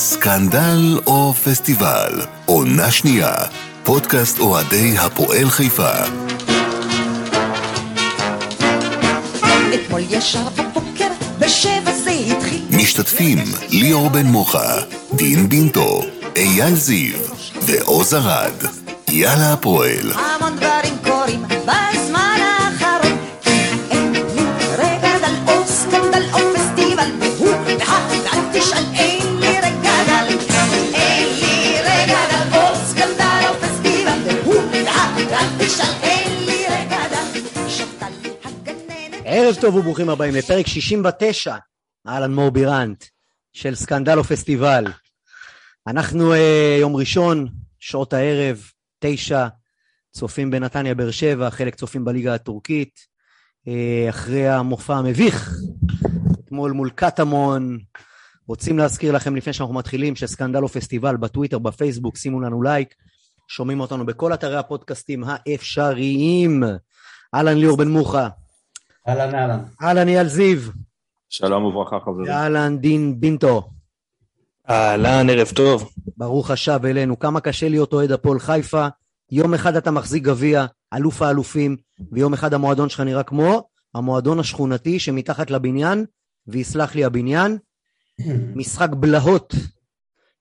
סקנדל או פסטיבל, עונה שנייה, פודקאסט אוהדי הפועל חיפה. אתמול ישר בבוקר, בשבע זה התחיל. משתתפים ליאור בן מוחה, דין בינטו, אייל זיו ועוז ארד. יאללה הפועל. המון דברים קורים בזמן ערב טוב וברוכים הבאים לפרק 69, אהלן מור בירנט, של סקנדל או פסטיבל. אנחנו אה, יום ראשון, שעות הערב, תשע, צופים בנתניה באר שבע, חלק צופים בליגה הטורקית, אה, אחרי המופע המביך, אתמול מול קטמון. רוצים להזכיר לכם לפני שאנחנו מתחילים שסקנדל או פסטיבל בטוויטר, בפייסבוק, שימו לנו לייק, שומעים אותנו בכל אתרי הפודקאסטים האפשריים. אהלן ליאור בן מוחה, אהלן אהלן. אהלן אייל זיו, שלום וברכה חברים. אהלן דין בינטו. אהלן, ערב טוב. ברוך השב אלינו. כמה קשה להיות אוהד הפועל חיפה. יום אחד אתה מחזיק גביע, אלוף האלופים, ויום אחד המועדון שלך נראה כמו המועדון השכונתי שמתחת לבניין, ויסלח לי הבניין. משחק בלהות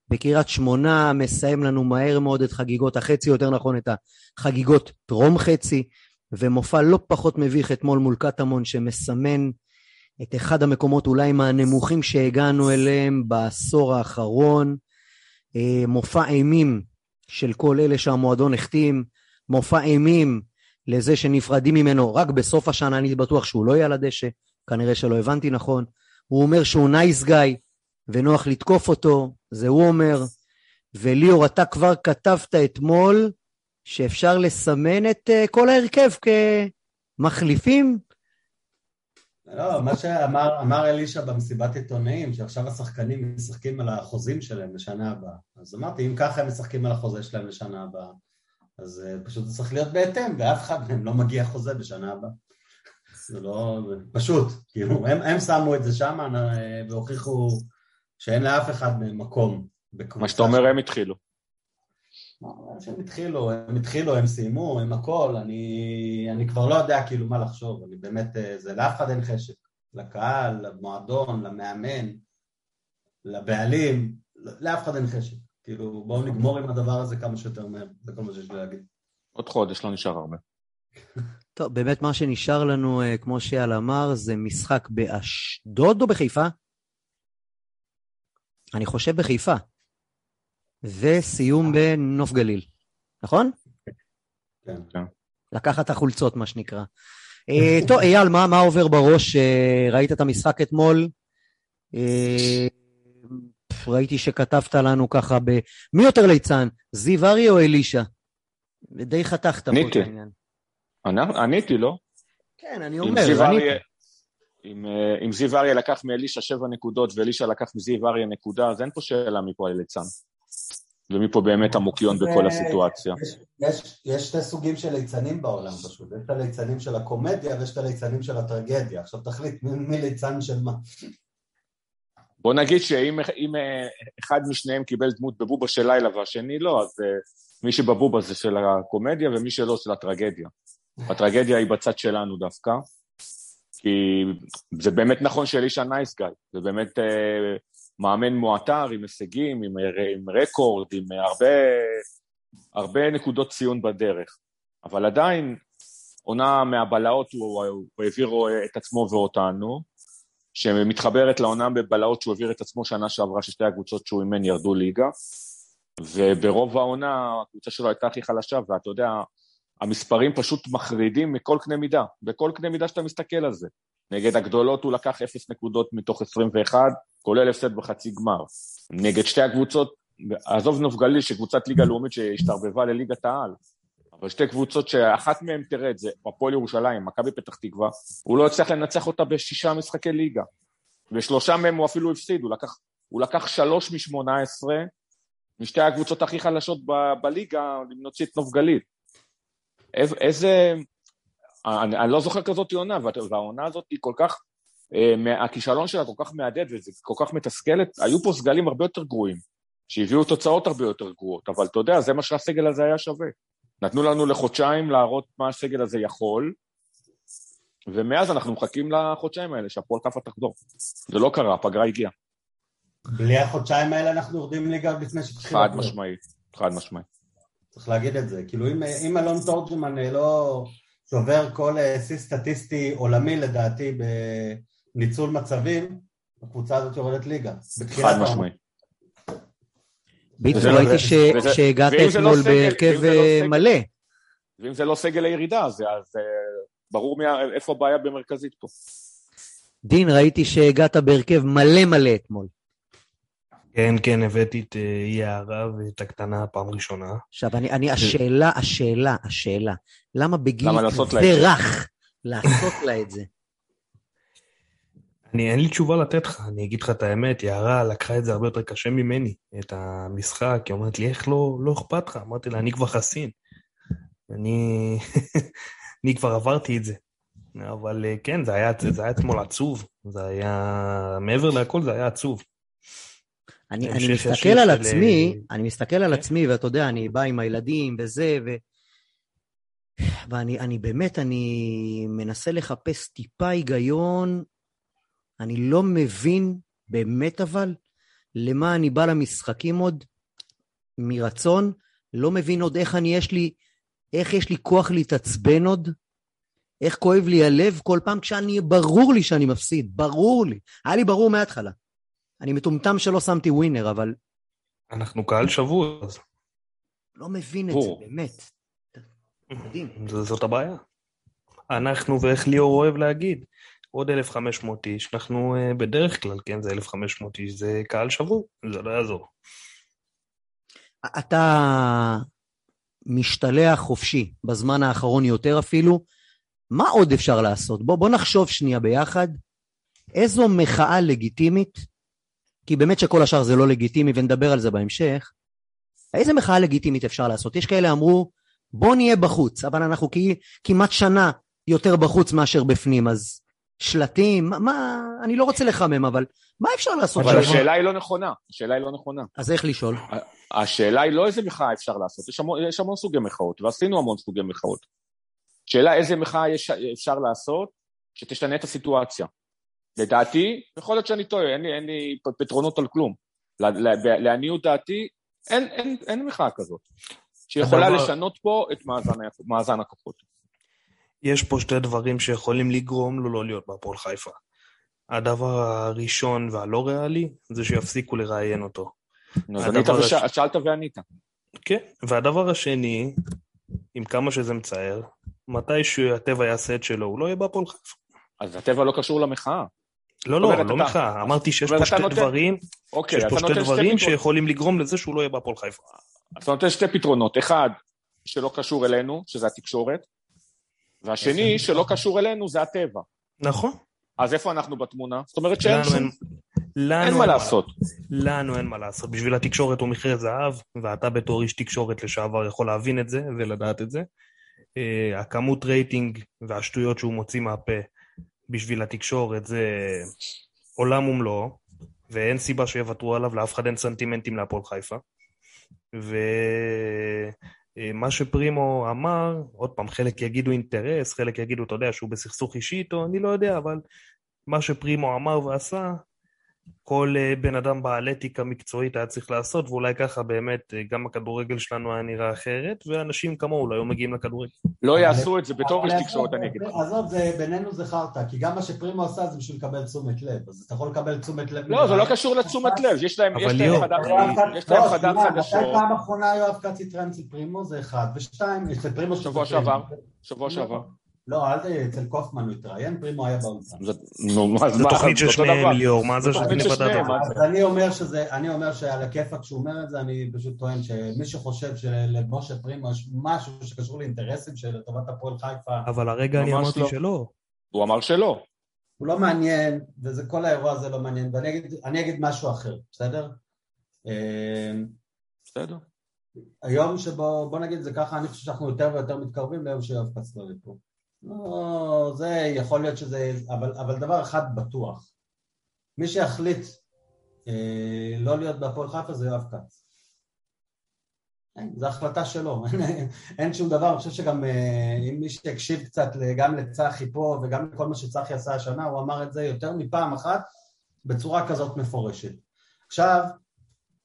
בקריית שמונה, מסיים לנו מהר מאוד את חגיגות החצי, יותר נכון את החגיגות טרום חצי, ומופע לא פחות מביך אתמול מול קטמון, שמסמן את אחד המקומות אולי מהנמוכים שהגענו אליהם בעשור האחרון. אה, מופע אימים של כל אלה שהמועדון החתים, מופע אימים לזה שנפרדים ממנו רק בסוף השנה, אני בטוח שהוא לא יהיה על הדשא, כנראה שלא הבנתי נכון. הוא אומר שהוא נייס גאי ונוח לתקוף אותו, זה הוא אומר. וליאור, אתה כבר כתבת אתמול שאפשר לסמן את אה, כל ההרכב כמחליפים לא, מה שאמר אמר אלישע במסיבת עיתונאים, שעכשיו השחקנים משחקים על החוזים שלהם לשנה הבאה. אז אמרתי, אם ככה הם משחקים על החוזה שלהם לשנה הבאה, אז uh, פשוט זה צריך להיות בהתאם, ואף אחד מהם לא מגיע חוזה בשנה הבאה. זה לא... זה פשוט, כאילו, הם, הם שמו את זה שם אה, והוכיחו שאין לאף אחד מהם מקום. מה שאתה אומר הם התחילו. שהם התחילו, הם התחילו, הם סיימו, הם הכל, אני, אני כבר לא יודע כאילו מה לחשוב, אני באמת, אה, זה לאף אחד אין חשק, לקהל, למועדון, למאמן, לבעלים, לאף אחד אין חשק, כאילו בואו נגמור עם הדבר הזה כמה שיותר מהר, זה כל מה שיש לי להגיד. עוד חודש, לא נשאר הרבה. טוב, באמת מה שנשאר לנו, אה, כמו שאייל אמר, זה משחק באשדוד או בחיפה? אני חושב בחיפה. וסיום בנוף גליל, נכון? כן. לקחת את החולצות, מה שנקרא. אה, טוב, אייל, מה, מה עובר בראש? אה, ראית את המשחק אתמול? אה, ראיתי שכתבת לנו ככה ב... מי יותר ליצן, זיו אריה או אלישע? די חתכת פה את. העניין. אני- עניתי, לא? כן, אני אומר, עניתי. אם, אה, אם זיו אריה לקח מאלישע שבע נקודות ואלישע לקח מזיו אריה נקודה, אז אין פה שאלה מפה הליצן. ומפה באמת המוקיון בכל הסיטואציה. יש, יש, יש שתי סוגים של ליצנים בעולם פשוט, יש את הליצנים של הקומדיה ויש את הליצנים של הטרגדיה, עכשיו תחליט מי, מי ליצן של מה. בוא נגיד שאם אם, אה, אחד משניהם קיבל דמות בבובה של לילה והשני לא, אז אה, מי שבבובה זה של הקומדיה ומי שלא של הטרגדיה. הטרגדיה היא בצד שלנו דווקא, כי זה באמת נכון שאלישע נייס גאי, זה באמת אה, מאמן מועטר עם הישגים, עם, עם רקורד, עם הרבה, הרבה נקודות ציון בדרך. אבל עדיין, עונה מהבלהות הוא, הוא העביר את עצמו ואותנו, שמתחברת לעונה בבלהות שהוא העביר את עצמו שנה שעברה, ששתי הקבוצות שהוא אימן ירדו ליגה, וברוב העונה הקבוצה שלו הייתה הכי חלשה, ואתה יודע, המספרים פשוט מחרידים מכל קנה מידה, בכל קנה מידה שאתה מסתכל על זה. נגד הגדולות הוא לקח 0 נקודות מתוך 21, כולל הפסד בחצי גמר. נגד שתי הקבוצות, עזוב נוף גליל, שקבוצת ליגה לאומית שהשתרבבה לליגת העל, אבל שתי קבוצות שאחת מהן תרד, זה הפועל ירושלים, מכבי פתח תקווה, הוא לא הצליח לנצח אותה בשישה משחקי ליגה. ושלושה מהם הוא אפילו הפסיד, הוא לקח, הוא לקח שלוש משמונה עשרה, משתי הקבוצות הכי חלשות ב- בליגה, אם נוציא את נוף גליל. איזה, אני, אני לא זוכר כזאת עונה, וה- והעונה הזאת היא כל כך אה, הכישלון שלה כל כך מהדהד וזה כל כך מתסכלת, היו פה סגלים הרבה יותר גרועים, שהביאו תוצאות הרבה יותר גרועות, אבל אתה יודע, זה מה שהסגל הזה היה שווה. נתנו לנו לחודשיים להראות מה הסגל הזה יכול, ומאז אנחנו מחכים לחודשיים האלה שהפועל חיפה תחזור. זה לא קרה, הפגרה הגיעה. בלי החודשיים האלה אנחנו יורדים ליגה עוד לפני שהתחיל חד. משמעית, חד משמעית. צריך להגיד את זה. כאילו אם, אם אלון תורג'מן אה, לא שובר כל אה, שיא סטטיסטי עולמי לדעתי בניצול מצבים, הקבוצה הזאת יורדת ליגה. חד. משמעית. ביטון, ראיתי וזה- שהגעת לא אתמול סגל- בהרכב לא אה, מלא. ואם זה לא סגל הירידה, אז, אה, ברור איפה הבעיה במרכזית פה. דין, ראיתי שהגעת בהרכב מלא מלא אתמול. כן, כן, הבאתי את אה, יערה ואת הקטנה פעם ראשונה. עכשיו, אני, אני, השאלה, השאלה, השאלה, למה בגיל למה לעשות לה כזה? רך לעשות לה את זה? אני, אין לי תשובה לתת לך, אני אגיד לך את האמת, יערה לקחה את זה הרבה יותר קשה ממני, את המשחק, היא אומרת לי, איך לא, לא אכפת לך? אמרתי לה, אני כבר חסין. אני, אני כבר עברתי את זה. אבל אה, כן, זה היה, זה היה אתמול עצוב. זה היה, מעבר להכל זה היה עצוב. אני, המשך אני מסתכל על עצמי, אה, אני מסתכל על. עצמי, ואתה יודע, אני בא עם הילדים וזה, ו... ואני אני באמת, אני מנסה לחפש טיפה היגיון, אני לא מבין, באמת אבל, למה אני בא למשחקים עוד, מרצון, לא מבין עוד איך אני, יש לי, איך יש לי כוח להתעצבן עוד, איך כואב לי הלב כל פעם כשאני, ברור לי שאני מפסיד, ברור לי. היה לי ברור מההתחלה. אני מטומטם שלא שמתי ווינר, אבל אנחנו קהל שבוע, אז לא מבין את זה. באמת. מדהים. זאת הבעיה. אנחנו, ואיך ליאור אוהב להגיד, עוד 1,500 איש, אנחנו אה, בדרך כלל, כן, זה 1,500 איש, זה קהל שבור, זה לא יעזור. אתה משתלח חופשי, בזמן האחרון יותר אפילו. מה עוד אפשר לעשות? בוא, בוא נחשוב שנייה ביחד. איזו מחאה לגיטימית, כי באמת שכל השאר זה לא לגיטימי, ונדבר על זה בהמשך. איזה מחאה לגיטימית אפשר לעשות? יש כאלה אמרו, בוא נהיה בחוץ, אבל אנחנו כמעט שנה יותר בחוץ מאשר בפנים, אז שלטים, מה, אני לא רוצה לחמם, אבל מה אפשר לעשות? אבל? השאלה היא לא נכונה, השאלה היא לא נכונה. אז איך לשאול? השאלה היא לא איזה מחאה אפשר לעשות, יש המון, יש המון סוגי מחאות, ועשינו המון סוגי מחאות. שאלה איזה מחאה יש, אפשר לעשות שתשנה את הסיטואציה. לדעתי, יכול להיות שאני טועה, אין לי, אין לי פתרונות על כלום. לעניות דעתי, אין, אין, אין מחאה כזאת, שיכולה לשנות פה את מאזן, מאזן הכוחות. יש פה שתי דברים שיכולים לגרום לו לא להיות בהפועל חיפה. הדבר הראשון והלא ריאלי, זה שיפסיקו לראיין אותו. אז ענית וש... הש- שאלת וענית. כן, והדבר השני, עם כמה שזה מצער, מתי שהטבע יעשה את שלו, הוא לא יהיה בהפועל חיפה. אז הטבע לא קשור למחאה. לא, לא, לא אתה- מחאה. אמרתי שיש פה אתה שתי נותן- דברים, אוקיי, שיש פה אתה שתי דברים. שיכולים לגרום לזה שהוא לא יהיה בהפועל חיפה. אז אתה נותן שתי פתרונות, אחד שלא קשור אלינו, שזה התקשורת, והשני שלא קשור אלינו זה הטבע. נכון. אז איפה אנחנו בתמונה? זאת אומרת שאין שום... לנו אין מה לעשות. לנו אין מה לעשות. בשביל התקשורת הוא מכרה זהב, ואתה בתור איש תקשורת לשעבר יכול להבין את זה ולדעת את זה. אה, הכמות רייטינג והשטויות שהוא מוציא מהפה בשביל התקשורת זה עולם ומלואו, ואין סיבה שיוותרו עליו, לאף אחד אין סנטימנטים להפועל חיפה. ומה שפרימו אמר, עוד פעם, חלק יגידו אינטרס, חלק יגידו, אתה יודע, שהוא בסכסוך אישי איתו, אני לא יודע, אבל מה שפרימו אמר ועשה, כל אה, בן אדם בעל אתיקה מקצועית היה צריך לעשות, ואולי ככה באמת אה, גם הכדורגל שלנו היה נראה אחרת, ואנשים כמוהו לא היו מגיעים לכדורגל. לא יעשו את זה בתור איש תקשורת, אני אגיד לך. עזוב, זה- בינינו זה חרטא, כי גם מה שפרימו עשה זה בשביל לקבל תשומת לב, אז אתה יכול לקבל תשומת לב. לא, זה לא קשור לתשומת לב, יש להם חדר- להם לא, חדשות, מתי פעם אחרונה יואב כץ התראיין אצל פרימו? זה אחד. ושתיים, אצל פרימו... שבוע. שעבר. שבוע שעבר. לא, אל תהיה, אצל קופמן הוא התראיין, פרימו היה באולפן. זה- נו, מה, זו מה, תוכנית של שניהם. ליאור, מה זה שאני של אז אני אומר שזה, אני אומר שעל הכיפאק שהוא אומר את זה, אני פשוט טוען שמי שחושב שלמשה פרימו יש משהו שקשור לאינטרסים של לטובת הפועל חיפה, אבל הרגע אני אמרתי לא. שלא. הוא אמר שלא. הוא לא מעניין, וזה כל האירוע הזה לא מעניין, ואני אגיד, משהו אחר, בסדר? אה, בסדר. היום שבו, בוא נגיד את זה ככה, אני חושב שאנחנו יותר ויותר מתקרבים ליום שיואב כץ לא יהיה פה. לא, זה יכול להיות שזה, אבל, אבל דבר אחד בטוח, מי שיחליט אה, לא להיות בהפועל חיפה זה יואב כץ. אין, זו החלטה שלו, אין שום דבר, אני חושב שגם אה, אם מי שהקשיב קצת גם לצחי פה וגם לכל מה שצחי עשה השנה, הוא אמר את זה יותר מפעם אחת בצורה כזאת מפורשת. עכשיו,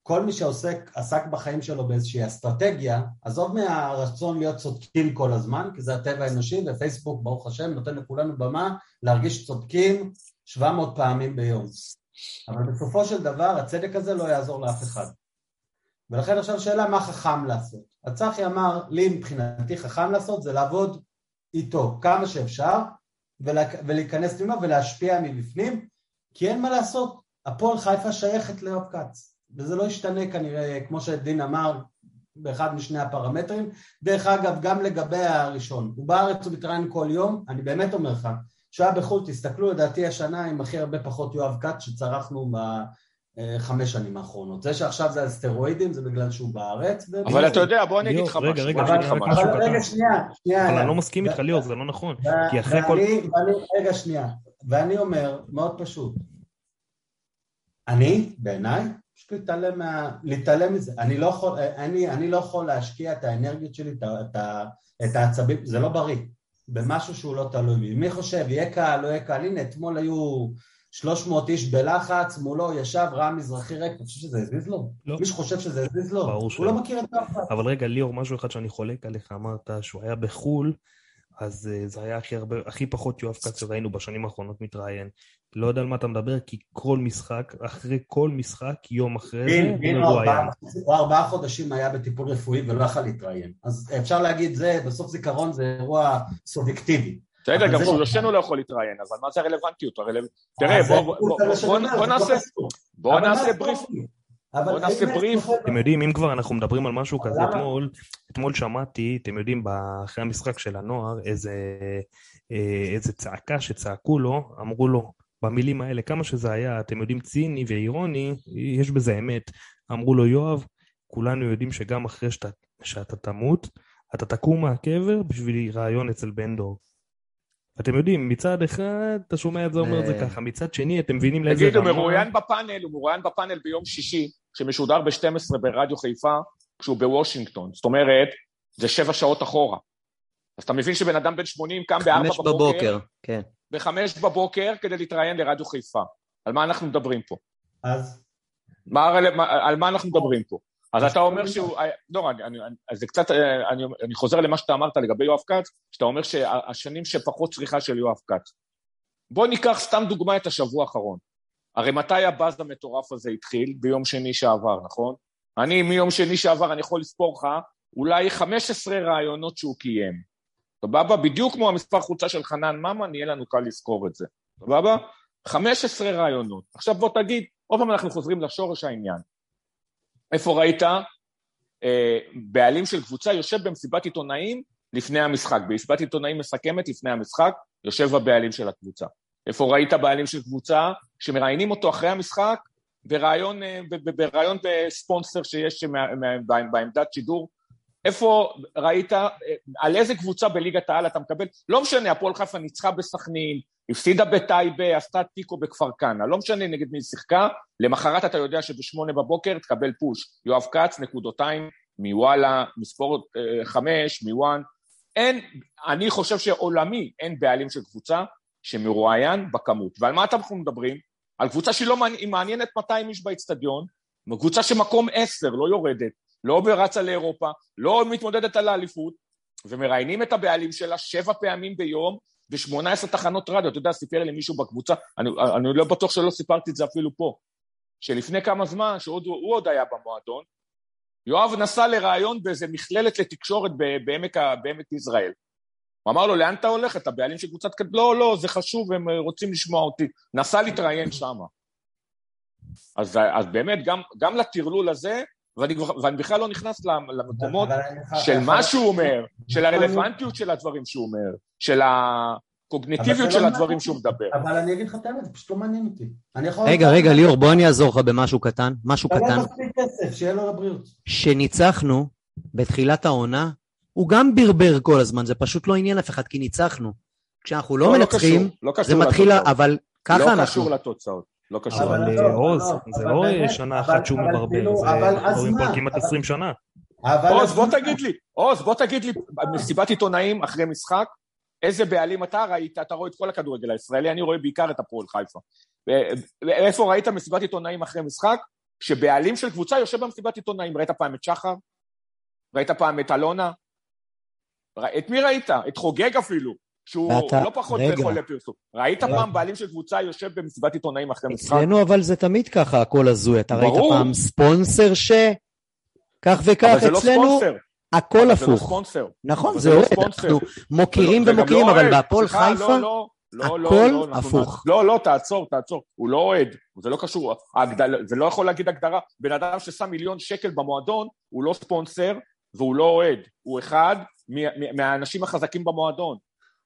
כל מי שעוסק, עסק בחיים שלו באיזושהי אסטרטגיה, עזוב מהרצון להיות צודקים כל הזמן, כי זה הטבע האנושי, ופייסבוק, ברוך השם, נותן לכולנו במה להרגיש צודקים 700 פעמים ביום. אבל בסופו של דבר, הצדק הזה לא יעזור לאף אחד. ולכן עכשיו שאלה מה חכם לעשות. הצחי אמר, לי מבחינתי חכם לעשות זה לעבוד איתו כמה שאפשר ולהיכנס פנימה ולהשפיע מבפנים, כי אין מה לעשות, הפועל חיפה שייכת ליואב כץ. וזה לא ישתנה כנראה, כמו שדין אמר, באחד משני הפרמטרים. דרך אגב, גם לגבי הראשון, הוא בארץ, הוא מתראיין כל יום, אני באמת אומר לך, שהיה בחו"ל, תסתכלו, לדעתי השנה עם הכי הרבה פחות יואב כץ שצרכנו בחמש שנים האחרונות. זה שעכשיו זה על סטרואידים, זה בגלל שהוא בארץ. אבל אתה יודע, בוא אני אגיד לך רגע, משהו. רגע, רגע. אבל רגע, שנייה, שנייה. אבל אני לא מסכים איתך, ליאור, זה לא נכון. כי אחרי כל... רגע, שנייה. ואני אומר, מאוד פשוט, אני, בעיניי, פשוט להתעלם, מה, להתעלם מזה. אני לא, יכול, אני, אני לא יכול להשקיע את האנרגיות שלי, את, את, את העצבים, זה לא בריא, במשהו שהוא לא תלוי בי. מי חושב, יהיה קהל, לא יהיה קהל? הנה, אתמול היו 300 איש בלחץ, מולו ישב רם מזרחי ריק, אתה חושב שזה הזיז לו? לא. מישהו חושב שזה הזיז לו? הוא שלא. לא מכיר את אחד. אבל רגע, ליאור, משהו אחד שאני חולק עליך, אמרת שהוא היה בחו"ל, אז אה, זה היה הכי, הרבה, הכי פחות יואב כץ שראינו בשנים האחרונות מתראיין. לא יודע על מה אתה מדבר, כי כל משחק, אחרי כל משחק, יום אחרי זה, בין, בין הוא הוא היה. ארבעה- הוא ארבעה חודשים היה בטיפול רפואי ולא יכל להתראיין. אז אפשר להגיד זה, בסוף זיכרון זה אירוע סובייקטיבי. בסדר, גם כשהוא לא- לא יכול להתראיין, אבל מה זה הרלוונטיות? הרלו- תראה, אז בוא- זה בוא- בדיוק בוא- מה שאני בוא- אומר, בוא זה לא נעשה- קשור. בוא אבל נעשה בריף. אכפת לי? אבל בוא נעשה בריף. אתם יודעים, אם כבר אנחנו מדברים על משהו כזה? אתמול, אתמול שמעתי, אתם יודעים, אחרי המשחק של הנוער, אה, איזה צעקה שצעקו לו, אמרו לו, במילים האלה, כמה שזה היה, אתם יודעים, ציני ואירוני, יש בזה אמת. אמרו לו, יואב, כולנו יודעים שגם אחרי שאתה, שאתה תמות, אתה תקום מהקבר בשביל ראיון אצל בן דור. אתם יודעים, מצד אחד אתה שומע את זה אומר את זה אה. ככה, מצד שני אתם מבינים לאיזה תגיד, הוא. מרואיין בפאנל, הוא מרואיין בפאנל ביום שישי, שמשודר ב-12 ברדיו חיפה, כשהוא בוושינגטון. זאת אומרת, זה שבע שעות אחורה. אז אתה מבין שבן אדם בן 80 קם בארבע חמש בבוקר, בבוקר, כן. בחמש בבוקר כדי להתראיין לרדיו חיפה. על מה אנחנו מדברים פה? אז מה, על מה אנחנו מדברים פה? אז אתה אומר שהוא... לא, אני, אני, אני, אז זה קצת... אה, אני, אני חוזר למה שאתה אמרת לגבי יואב כץ, שאתה אומר שהשנים שפחות צריכה של יואב כץ. בוא ניקח סתם דוגמה את השבוע האחרון. הרי מתי הבאז המטורף הזה התחיל? ביום שני שעבר, נכון? אני מיום שני שעבר, אני יכול לספור לך אולי 15 רעיונות שהוא קיים. סבבה? בדיוק כמו המספר חולצה של חנן ממן, יהיה לנו קל לזכור את זה. סבבה? 15 רעיונות. עכשיו בוא תגיד, עוד פעם אנחנו חוזרים לשורש העניין. איפה ראית אה, בעלים של קבוצה יושב במסיבת עיתונאים לפני המשחק, במסיבת עיתונאים מסכמת לפני המשחק, יושב הבעלים של הקבוצה. איפה ראית בעלים של קבוצה שמראיינים אותו אחרי המשחק ברעיון, אה, ב- ב- ברעיון בספונסר שיש בעמדת שידור? איפה ראית, אה, על איזה קבוצה בליגת העל אתה מקבל? לא משנה, הפועל חיפה ניצחה בסכנין, הפסידה בטייבה, עשתה תיקו בכפר כנא, לא משנה נגד מי שיחקה, למחרת אתה יודע שבשמונה בבוקר תקבל פוש. יואב כץ, נקודותיים, מוואלה, מספורת אה, חמש, מוואן. אין, אני חושב שעולמי אין בעלים של קבוצה שמרואיין בכמות. ועל מה אנחנו מדברים? על קבוצה שהיא לא מעניינת 200 איש באצטדיון, קבוצה שמקום עשר, לא יורדת, לא רצה לאירופה, לא מתמודדת על האליפות, ומראיינים את הבעלים שלה שבע פעמים ביום ב-18 תחנות רדיו. אתה יודע, סיפר לי מישהו בקבוצה, אני, אני לא בטוח שלא סיפרתי את זה אפילו פה, שלפני כמה זמן, שהוא הוא עוד היה במועדון, יואב נסע לראיון באיזה מכללת לתקשורת בעמק, בעמק יזרעאל. הוא אמר לו, לאן אתה הולך? אתה בעלים של קבוצת כדור? לא, לא, זה חשוב, הם אה, רוצים לשמוע אותי. נסע להתראיין שם. אז, אז באמת, גם, גם לטרלול הזה, ואני, ואני בכלל לא נכנס למ- למקומות של מה שהוא אומר, של הרלוונטיות של הדברים שהוא אומר, של הקוגניטיביות של לא הדברים. שהוא מדבר. אבל אני אגיד לך את האמת, זה פשוט לא מעניין אותי. אני יכול... רגע, רגע, ליאור, בוא אני אעזור לך במשהו קטן. משהו קטן. מספיק כסף, שיהיה לו לבריאות. שניצחנו בתחילת העונה, הוא גם ברבר כל הזמן, זה פשוט לא עניין אף אחד, כי ניצחנו. כשאנחנו לא לא, לא מנצחים, לא זה מתחיל. אבל ככה לא אנחנו. קשור לתוצאות. לא קשור. אבל לא, עוז, לא, זה אבל לא באמת, שנה אחת שהוא אבל מברבר, כאילו, זה מדברים פה כמעט אבל- 20 שנה. עוז, בוא? תגיד לי, עוז, בוא תגיד לי, מסיבת עיתונאים אחרי משחק, איזה בעלים אתה ראית? אתה רואה את כל הכדורגל הישראלי, אני רואה בעיקר את הפועל חיפה. איפה ראית מסיבת עיתונאים אחרי משחק? שבעלים של קבוצה יושב במסיבת עיתונאים. ראית פעם את שחר? ראית פעם את אלונה? את מי ראית? את חוגג אפילו, שהוא ואתה- לא פחות רגע. מחולה פרסום. ראית רגע. פעם בעלים של קבוצה יושב במסיבת עיתונאים אחרי משחק? אצלנו אבל זה תמיד ככה, הכל הזוי. אתה ראית ברור. פעם ספונסר ש... כך וכך, אבל זה לא אצלנו ספונסר. הכל אבל זה לא הפוך. ספונסר. נכון, זה לא אוהד. אנחנו מוקירים וגם ומוקירים, לא אבל. בהפועל חיפה, לא, לא, לא, לא, הכל לא, הפוך. לא, לא, תעצור, תעצור. הוא לא אוהד, זה לא קשור. ההגדל, זה לא יכול להגיד הגדרה. בן אדם ששם מיליון שקל במועדון, הוא לא ספונסר והוא לא אוהד. הוא אחד מהאנשים החזקים במועדון.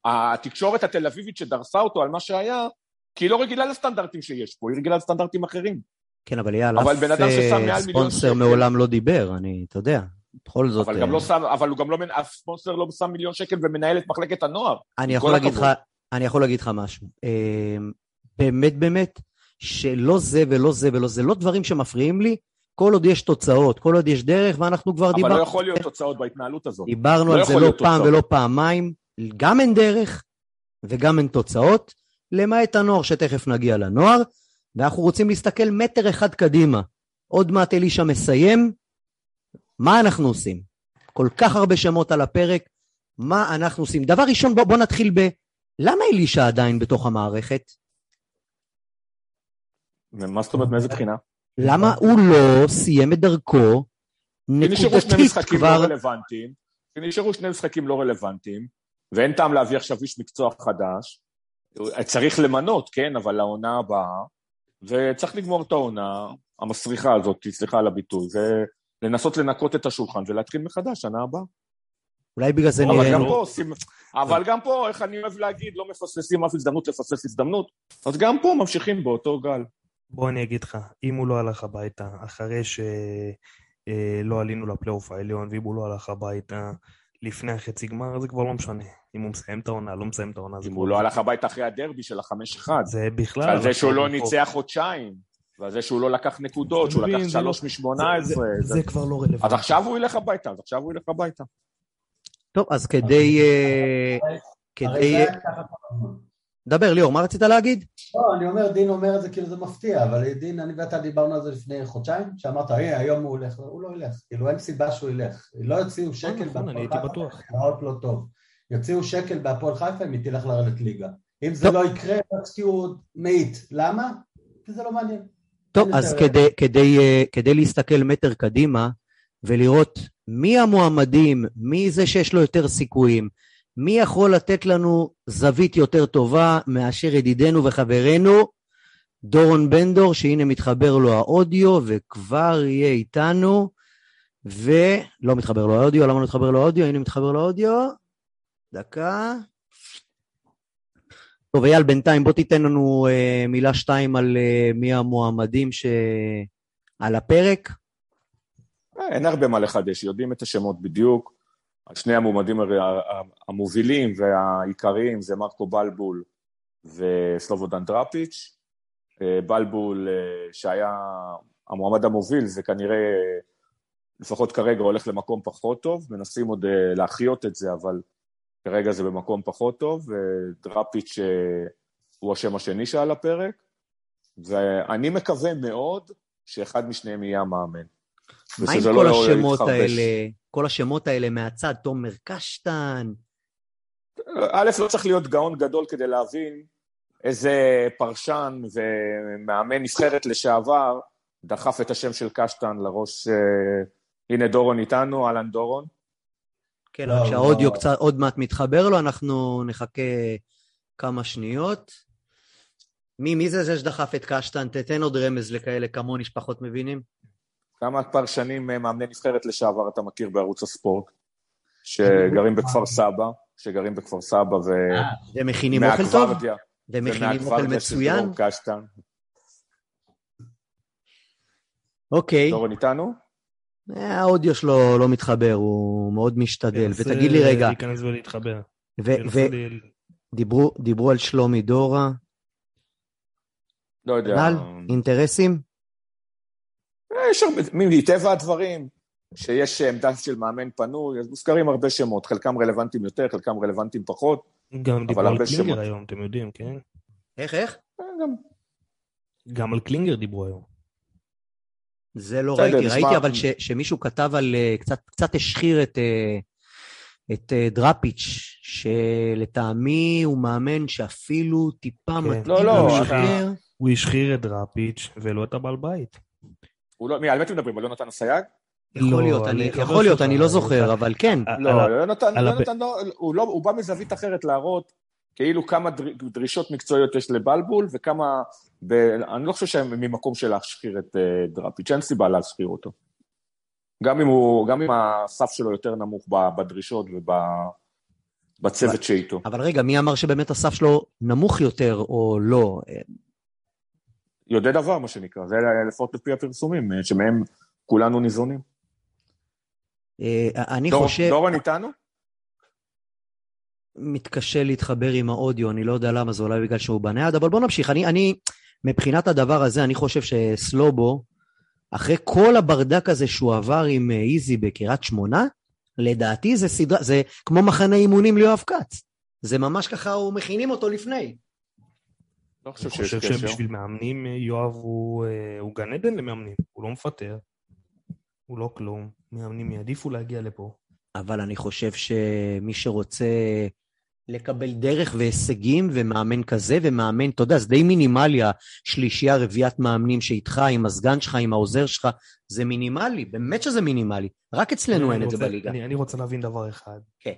התקשורת התל אביבית שדרסה אותו על מה שהיה, כי היא לא רגילה לסטנדרטים שיש פה, היא רגילה לסטנדרטים אחרים. כן, אבל אייל, אבל אף אה, ספונסר. מעולם לא דיבר, אני, אתה יודע, בכל זאת... אבל גם אה, לא שם, אבל הוא גם לא, אף ספונסר לא שם מיליון שקל ומנהל את מחלקת הנוער. אני יכול להגיד לך. אני יכול להגיד לך משהו. אה, באמת באמת, שלא זה ולא זה ולא זה, לא דברים שמפריעים לי, כל עוד יש תוצאות, כל עוד יש דרך, ואנחנו כבר אבל לא דיברנו, יכול להיות תוצאות בהתנהלות הזאת. דיברנו לא על זה לא פעם תוצאות. ולא פעמיים, גם אין דרך וגם אין תוצאות, למעט הנוער שתכף נגיע לנוער, ואנחנו רוצים להסתכל מטר אחד קדימה. עוד מעט אלישע מסיים, מה אנחנו עושים? כל כך הרבה שמות על הפרק, מה אנחנו עושים? דבר ראשון, בוא, בוא נתחיל ב... למה אלישע עדיין בתוך המערכת? מה זאת אומרת, מאיזה בחינה? למה הוא לא סיים את דרכו כי נשארו שני נקודתית משחקים כבר? לא רלוונטיים, כי נשארו שני משחקים לא רלוונטיים, ואין טעם להביא עכשיו איש מקצוע חדש. צריך למנות, כן, אבל לעונה הבאה, וצריך לגמור את העונה המסריחה הזאת, סליחה על הביטוי, ולנסות לנקות את השולחן ולהתחיל מחדש שנה הבאה. אולי בגלל זה אבל נראה... גם פה עושים, אבל גם פה, איך אני אוהב להגיד, לא מפספסים אף הזדמנות לפספס הזדמנות, אז גם פה ממשיכים באותו גל. בוא אני אגיד לך, אם הוא לא הלך הביתה אחרי שלא עלינו לפלייאוף העליון, ואם הוא לא הלך הביתה לפני החצי גמר, זה כבר לא משנה. אם הוא מסיים את העונה, לא מסיים את העונה, אם הוא לא הלך הביתה אחרי הדרבי של החמש אחד, זה בכלל... ועל זה שהוא לא פה. ניצח חודשיים, ועל זה שהוא לא לקח נקודות, שהוא לקח זה שלוש לא- משמונה עשרה. זה- זה כבר לא רלוונטי. אז עכשיו הוא ילך הביתה, אז עכשיו הוא ילך הביתה. טוב, אז כדי... אה, כדי... דבר, ליאור, מה רצית להגיד? לא, אני אומר, דין אומר את זה כאילו זה מפתיע, אבל דין, אני ואתה דיברנו על זה לפני חודשיים, שאמרת, היי, היום הוא הולך, הוא לא ילך, כאילו אין סיבה שהוא ילך. לא יוציאו שקל נכון, אני הייתי בטוח. נראות לא טוב. יוציאו שקל בהפועל חיפה אם היא תלך לרדת ליגה. אם זה. לא יקרה, לא יוציאו מאית. למה? כי זה לא מעניין. טוב, אז יותר- כדי, כדי, אה, כדי להסתכל מטר קדימה ולראות מי המועמדים, מי זה שיש לו יותר סיכויים, מי יכול לתת לנו זווית יותר טובה מאשר ידידנו וחברנו דורון בנדור, שהנה מתחבר לו האודיו וכבר יהיה איתנו, ולא מתחבר לו האודיו, למה לא מתחבר לו האודיו? הנה מתחבר לו האודיו, דקה. טוב, אייל, בינתיים בוא תיתן לנו אה, מילה שתיים על אה, מי המועמדים שעל הפרק. אה, אין הרבה מה לחדש, יודעים את השמות בדיוק. שני המועמדים המובילים והעיקריים זה מרקו בלבול וסלובודן דראפיץ'. אה, בלבול, אה, שהיה המועמד המוביל, זה כנראה, לפחות כרגע, הולך למקום פחות טוב. מנסים עוד אה, להחיות את זה, אבל כרגע זה במקום פחות טוב. ודראפיץ' אה, הוא השם השני שעל הפרק. ואני מקווה מאוד שאחד משניהם יהיה המאמן. מה עם ושזה כל לא השמות. האלה, כל השמות האלה מהצד, תומר קשטן, א', לא צריך להיות גאון גדול כדי להבין איזה פרשן ומאמן נבחרת לשעבר דחף את השם של קשטן לראש... אה, הנה דורון איתנו, אהלן דורון. כן, לא, רק לא. שהאודיו קצת עוד מעט מתחבר לו, אנחנו נחכה כמה שניות. מי, מי זה זה שדחף את קשטן? תתן עוד רמז לכאלה כמוני שפחות מבינים. כמה פרשנים אה, מאמני נבחרת לשעבר אתה מכיר בערוץ הספורט? שגרים בכפר סבא, שגרים בכפר סבא ו... ומכינים אוכל טוב? ומכינים אוכל מצוין? אוקיי. דורון איתנו? אה, האודיו שלו לא מתחבר, הוא מאוד משתדל. ותגיד לי רגע, להיכנס ולהתחבר. דיברו, על שלומי דורה, לא יודע. כנ"ל, אינטרסים? יש הרבה, מטבע הדברים, שיש עמדה של מאמן פנוי, אז מוזכרים הרבה שמות, חלקם רלוונטיים יותר, חלקם רלוונטיים פחות. גם דיברו על קלינגר שמות. היום, אתם יודעים, כן? איך, איך? אה, גם גם על קלינגר דיברו היום. זה לא ראיתי, נשמע- ראיתי אבל ש, שמישהו כתב על, אה, קצת, קצת השחיר את, אה, את דראפיץ', שלטעמי הוא מאמן שאפילו טיפה כן. מתאים לא, לא, אתה-. הוא השחיר את דראפיץ' ולא את הבעל בית. הוא לא, מי, על מי אתם מדברים? על יונתן אסייג? יכול לא, להיות, אני, יכול להיות, אני לא על- זוכר, אבל כן. לא, על- יונתן, לא, הוא, לא, הוא בא מזווית אחרת להראות כאילו כמה דר, דרישות מקצועיות יש לבלבול וכמה, ב, אני לא חושב שהם ממקום של להשחיר את uh, דראפיץ', אין סיבה להשחיר אותו. גם אם, הוא, גם אם הסף שלו יותר נמוך ב- בדרישות ובצוות שאיתו. אבל רגע, מי אמר שבאמת הסף שלו נמוך יותר או לא? יודע דבר, מה שנקרא, זה לפחות לפי הפרסומים, אה, שמהם כולנו ניזונים. אה, אני דור, חושב, דורון איתנו? מתקשה להתחבר עם האודיו, אני לא יודע למה, זה אולי בגלל שהוא בנייד, אבל בוא נמשיך. אני, אני, מבחינת הדבר הזה, אני חושב שסלובו, אחרי כל הברדק הזה שהוא עבר עם אה, איזי בקריית שמונה, לדעתי זה סדרה, זה כמו מחנה אימונים ליואב כץ. זה ממש ככה, הוא מכינים אותו לפני. לא חושב אני שיש חושב קשר. שבשביל מאמנים, אה, יואב הוא, אה, הוא גן עדן למאמנים, הוא לא מפטר, הוא לא כלום, מאמנים יעדיפו להגיע לפה. אבל אני חושב שמי שרוצה לקבל דרך והישגים ומאמן כזה ומאמן, אתה יודע, זה די מינימלי, השלישייה, רביעיית מאמנים שאיתך, עם הסגן שלך, עם העוזר שלך, זה מינימלי, באמת שזה מינימלי. רק אצלנו אין אני את זה בליגה. אני, אני רוצה להבין דבר אחד. כן.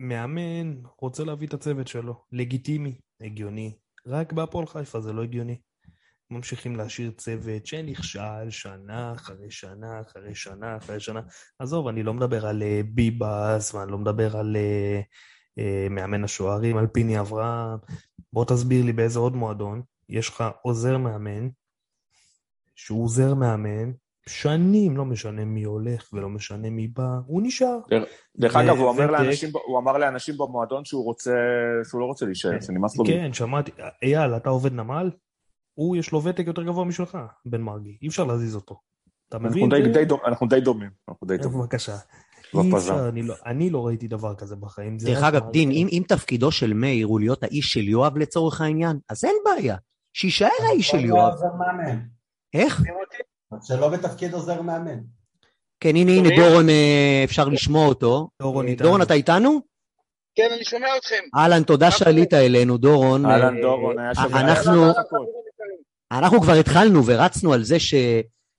מאמן רוצה להביא את הצוות שלו, לגיטימי, הגיוני. רק בהפועל חיפה זה לא הגיוני. ממשיכים להשאיר צוות שנכשל שנה אחרי שנה אחרי שנה אחרי שנה. עזוב, אני לא מדבר על אה, ביבס ואני לא מדבר על אה, אה, מאמן השוערים, על פיני אברהם. בוא תסביר לי באיזה עוד מועדון יש לך עוזר מאמן, שהוא עוזר מאמן, שנים, לא משנה מי הולך ולא משנה מי בא, הוא נשאר. דרך אגב, הוא אומר, ותק- לאנשים, הוא אמר לאנשים במועדון שהוא רוצה, שהוא לא רוצה להישאר, שנמאס לו. כן, שמעתי. אייל, אתה עובד נמל? הוא, יש לו ותק יותר גבוה משלך, בן מרגי. אי אפשר להזיז אותו. אתה אנחנו מבין? די- די דומים, אנחנו די דומים. אנחנו די דומים. בבקשה. לא. אפשר, אני לא- אני לא ראיתי דבר כזה בחיים. דרך אגב, דין, אם, אם תפקידו של מאיר הוא להיות האיש של יואב לצורך העניין, אז אין בעיה. שיישאר האיש של יואב. איך? שלא בתפקיד עוזר מאמן. כן, הנה, הנה, דורון, אה, אפשר לשמוע אותו. דורון אה, איתנו. דורון, אתה איתנו? כן, אני שומע אתכם. אהלן, תודה שעלית אלינו, דורון. אהלן אה, דורון, היה שווה. אנחנו-. אנחנו כבר התחלנו ורצנו על זה ש,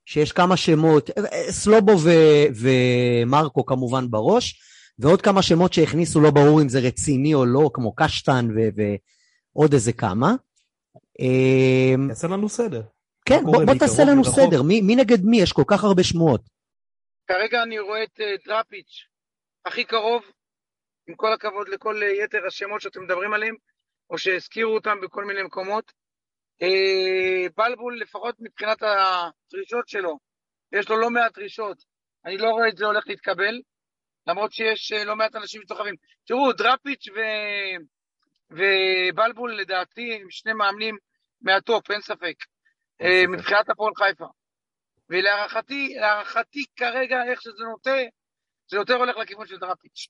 שיש כמה שמות, סלובו ו, ומרקו כמובן בראש, ועוד כמה שמות שהכניסו, לא ברור אם זה רציני או לא, כמו קשטן ו, ועוד איזה כמה. יעשה לנו סדר. כן, בוא, בוא תעשה לנו מרחוק? סדר, מי, מי נגד מי? יש כל כך הרבה שמועות. כרגע אני רואה את אה, דראפיץ' הכי קרוב, עם כל הכבוד לכל אה, יתר השמות שאתם מדברים עליהם, או שהזכירו אותם בכל מיני מקומות. אה, בלבול, לפחות מבחינת הדרישות שלו, יש לו לא מעט דרישות. אני לא רואה את זה הולך להתקבל, למרות שיש אה, לא מעט אנשים שסוחבים. תראו, דראפיץ' ו... ובלבול לדעתי הם שני מאמנים מהטופ, אין ספק. מבחינת הפועל חיפה. ולהערכתי, להערכתי כרגע, איך שזה נוטה, זה יותר הולך לכיוון של דראפיץ'.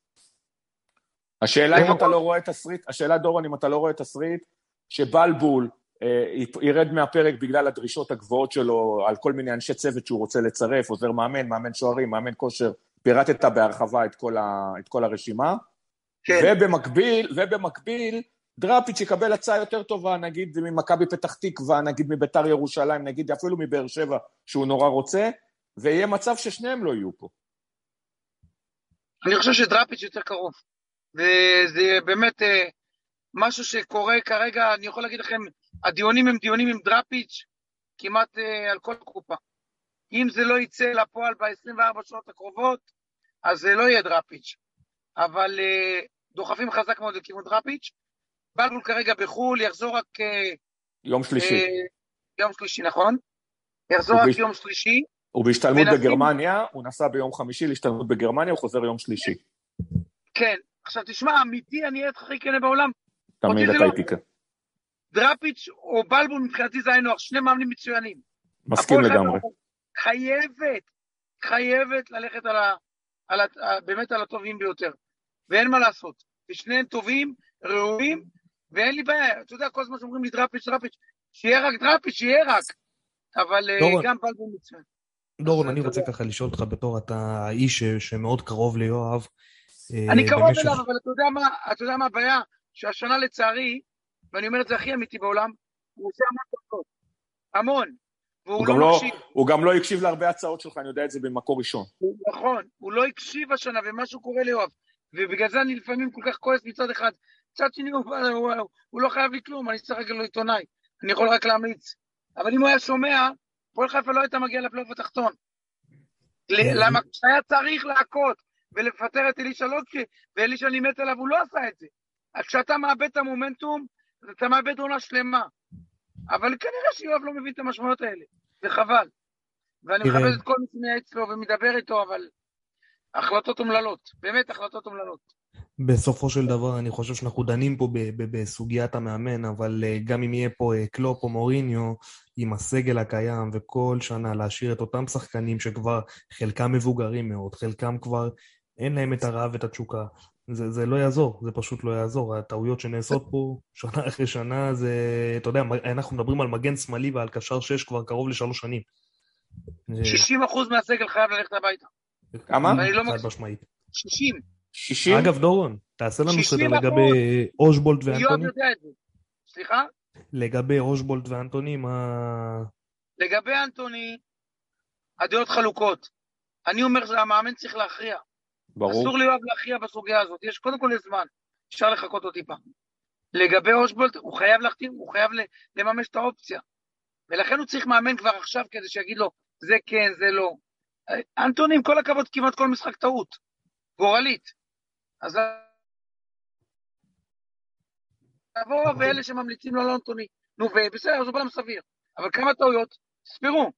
השאלה אם. אתה לא רואה תסריט, השאלה דורון, אם אתה לא רואה תסריט, שבלבול אה, ירד מהפרק בגלל הדרישות הגבוהות שלו על כל מיני אנשי צוות שהוא רוצה לצרף, עוזר מאמן, מאמן שוערים, מאמן כושר, פירטת בהרחבה את כל, ה, את כל הרשימה, כן, ובמקביל, ובמקביל, דראפיץ' יקבל הצעה יותר טובה, נגיד ממכבי פתח תקווה, נגיד מביתר ירושלים, נגיד אפילו מבאר שבע, שהוא נורא רוצה, ויהיה מצב ששניהם לא יהיו פה. אני חושב שדראפיץ' יותר קרוב. וזה באמת אה, משהו שקורה כרגע, אני יכול להגיד לכם, הדיונים הם דיונים עם דראפיץ' כמעט אה, על כל קופה. אם זה לא יצא לפועל ב-24 שעות הקרובות, אז זה לא יהיה דראפיץ'. אבל אה, דוחפים חזק מאוד לכיוון דראפיץ'. בלבול כרגע בחו"ל, יחזור רק אה, יום שלישי. אה, יום שלישי, נכון? יחזור רק ביש- יום שלישי. הוא בהשתלמות מנסים- בגרמניה, הוא נסע ביום חמישי להשתלמות בגרמניה, הוא חוזר יום שלישי. כן. עכשיו תשמע, אמיתי, אני איתך הכי כנה בעולם. תמיד אתה לא- איתי כאן. דראפיץ' או בלבול מבחינתי זה היינו שני מאמנים מצוינים. מסכים לגמרי. חייבת, חייבת ללכת על ה... על ה... באמת על הטובים ביותר. ואין מה לעשות. ושניהם טובים, ראויים, ואין לי בעיה. אתה יודע, כל הזמן שאומרים לי דראפיץ', דראפיץ', שיהיה רק דראפיץ', שיהיה רק. אבל אה, דורון. גם בלבול מצוין. דורון, אני רוצה. ככה לשאול אותך בתור אתה האיש שמאוד קרוב ליואב. אה, אני קרוב במשך- אליו, אבל אתה יודע מה, אתה יודע מה הבעיה? שהשנה לצערי, ואני אומר את זה הכי אמיתי בעולם, הוא עושה המון טובות. המון. והוא הוא לא גם לא- מקשיב. הוא גם לא הקשיב להרבה הצעות שלך, אני יודע את זה במקור ראשון. הוא- נכון, הוא לא הקשיב השנה, ומשהו קורה ליואב. ובגלל זה אני לפעמים כל כך כועס מצד אחד. מצד שני, הוא, הוא, הוא, הוא לא חייב לי כלום, אני צריך רגע לו עיתונאי. אני יכול רק להמליץ. אבל אם הוא היה שומע, הפועל חיפה לא הייתה מגיעה לפלייאוף התחתון. למה כשהיה צריך להכות ולפטר את אלישע לוקשי, ואלישע אני מת עליו, הוא לא עשה את זה. אז כשאתה מאבד את המומנטום, אתה מאבד עונה שלמה. אבל כנראה שיואב לא מבין את המשמעויות האלה, וחבל. ואני. מכבד את כל מי שמייעץ לו ומדבר איתו, אבל החלטות אומללות, באמת החלטות אומללות. בסופו של דבר אני חושב שאנחנו דנים פה בסוגיית המאמן, אבל אה, גם אם יהיה פה אה, קלופ או מוריניו, עם הסגל הקיים וכל שנה להשאיר את אותם שחקנים שכבר חלקם מבוגרים מאוד, חלקם כבר אין להם את הרעב ואת התשוקה. זה, זה לא יעזור, זה פשוט לא יעזור. הטעויות שנעשות פה שנה אחרי שנה זה, אתה יודע, אנחנו מדברים על מגן שמאלי ועל קשר שש כבר קרוב לשלוש שנים. זה 60% מהסגל חייב ללכת הביתה. כמה? אני לא חד. משמעית. 60. 60? אגב, דורון, תעשה לנו 60%. סדר לגבי אושבולט יואב ואנטוני. יודע את זה. סליחה? לגבי אושבולט ואנטוני, מה... לגבי אנטוני, הדעות חלוקות. אני אומר שהמאמן צריך להכריע. ברור. אסור ליואב להכריע בסוגיה הזאת. יש קודם כל יש זמן, אפשר לחכות עוד טיפה. לגבי אושבולט, הוא חייב להחתים, הוא חייב לממש את האופציה. ולכן הוא צריך מאמן כבר עכשיו כדי שיגיד לו, זה כן, זה לא. אנטוני, עם כל הכבוד, כמעט כל משחק טעות. גורלית. אז תבוא, ואלה שממליצים לו על אנטוני. נו, ובסדר, אז הוא בלם סביר. אבל כמה טעויות? ספירו.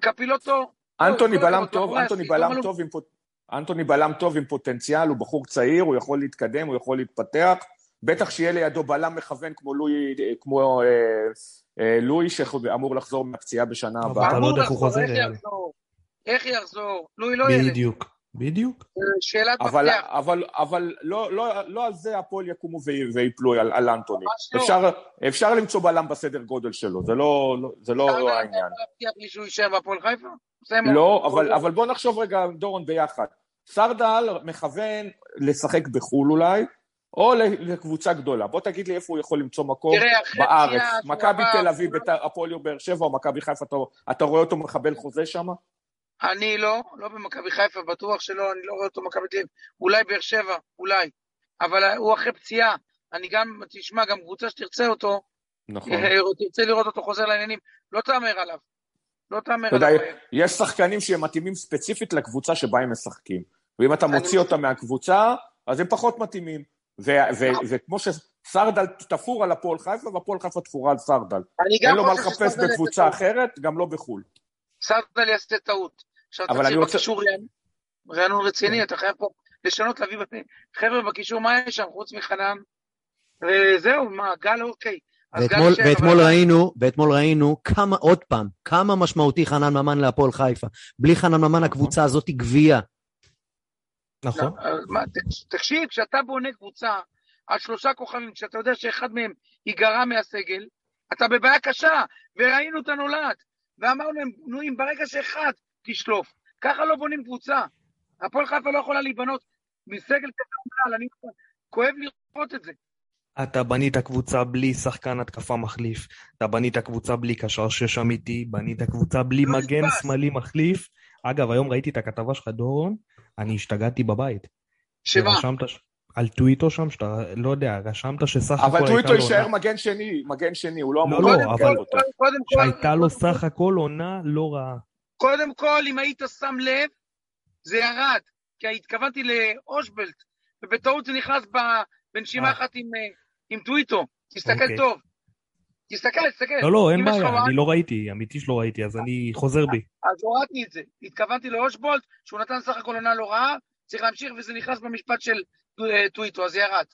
קפילוטו... אנטוני בלם טוב, מאחורי אנטוני בלם טוב עם פוט- אנטוני בלם טוב עם פוטנציאל, הוא בחור צעיר, הוא יכול להתקדם, הוא יכול להתפתח. בטח שיהיה לידו בלם מכוון כמו לואי, כמו אה, אה, לואי, שאמור לחזור מהפציעה בשנה אבל הבאה. אתה לא יודע איך הוא חוזר, איך. יחזור? איך יחזור? לואי לא ילד. בדיוק, בדיוק. שאלת אבל, מפתח. אבל, אבל לא, לא, לא על זה הפועל יקומו וי- ויפלו על, על אנטוני. ממש לא. אפשר, אפשר למצוא בלם בסדר גודל שלו, זה לא, לא, זה לא, לא העניין. אתה מבטיח לי שהוא יישאר בהפועל חיפה? לא, אבל, אבל בוא נחשוב רגע, דורון, ביחד. סרדל מכוון לשחק בחו"ל אולי, או ל- לקבוצה גדולה. בוא תגיד לי איפה הוא יכול למצוא מקום תראה, בארץ. מכבי תל אביב, לא- בית"ר- הפועל באר שבע או מכבי חיפה, אתה, אתה רואה אותו מקבל חוזה שם? אני לא, לא במכבי חיפה, בטוח שלא, אני לא רואה אותו במכבי תל אביב. אולי באר שבע, אולי. אבל הוא אחרי פציעה. אני גם, תשמע, גם קבוצה שתרצה אותו, נכון. אה, תרצה לראות אותו חוזר לעניינים, לא תהמר עליו. לא תהמר עליו. יש שחקנים שהם מתאימים ספציפית לקבוצה שבה הם משחקים. ואם אתה מוציא. אותם מהקבוצה, אז הם פחות מתאימים. ו- וכמו שסרדל תפור על הפועל חיפה, והפועל חיפה תפורה על סרדל. אין לו מה לחפש בקבוצה אחרת, גם לא בחו"ל. סרדל יעשה טעות. עכשיו תקשיב, רוצה- בקישור רענון- רענון רציני, אתה חייב פה לשנות, להביא... חבר'ה בקישור, מה יש שם חוץ מחנן? וזהו, מה, גל אוקיי. ואתמול, יישאר, ואתמול אבל- ראינו, ואתמול ראינו כמה, עוד פעם, כמה משמעותי חנן ממן להפועל חיפה. בלי חנן ממן הקבוצה הזאת היא גבייה. נכון. לא, תקשיב, כשאתה בונה קבוצה על שלושה כוכבים, כשאתה יודע שאחד מהם ייגרע מהסגל, אתה בבעיה קשה, וראינו את הנולד, ואמרנו להם, נו, אם ברגע שאחד תשלוף, ככה לא בונים קבוצה. הפועל חיפה לא יכולה להיבנות מסגל כזה אומלל, אני כואב לראות את זה. אתה בנית קבוצה בלי שחקן התקפה מחליף, אתה בנית קבוצה בלי קשר שש אמיתי, בנית קבוצה בלי לא מגן נתפס. שמאלי מחליף. אגב, היום ראיתי את הכתבה שלך, דורון, אני השתגעתי בבית. שמה? רשמת על טוויטו שם, שאתה, לא יודע, רשמת שסך הכל אבל הייתה טוויטו לו יישאר עונה- מגן שני, מגן שני, הוא לא אמור לא, להרכב אבל-. קודם כל, שהייתה לו קודם סך הכל עונה לא רעה. קודם כל, אם היית שם לב, זה ירד, כי התכוונתי לאושבלט, ובטעות זה נכנס בנשימה אה. אחת עם, אה, עם טוויטו. תסתכל אוקיי. טוב. תסתכל, תסתכל. לא, לא, אין בעיה, אני לא ראיתי, אמיתי שלא ראיתי, אז אני חוזר בי. אז הורדתי את זה. התכוונתי לאושבולט, שהוא נתן סך הכל עונה לא רעה, צריך להמשיך, וזה נכנס במשפט של אה, טוויטו, אז זה ירד.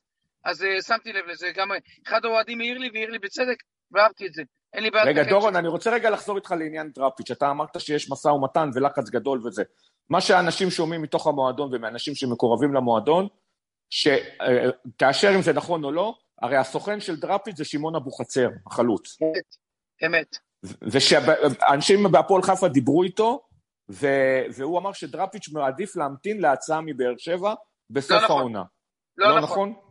אז שמתי לב לזה, גם אחד האוהדים העיר לי, והעיר לי בצדק, ואהבתי את זה. אין לי בעיה... רגע, דורון, שם. אני רוצה רגע לחזור איתך לעניין דראפיץ'. אתה אמרת שיש משא ומתן ולחץ גדול וזה. מה שאנשים שומעים מתוך המועדון ומאנשים שמקורבים למועדון, שכאשר אם זה נכון או לא, הרי הסוכן של דראפיץ' זה שמעון אבוחצירא, החלוץ. אמת, אמת. ושאנשים בהפועל חיפה דיברו איתו, ו- והוא אמר שדראפיץ' מעדיף להמתין להצעה מבאר שבע בסוף לא נכון. העונה. לא לא נכון. נכון?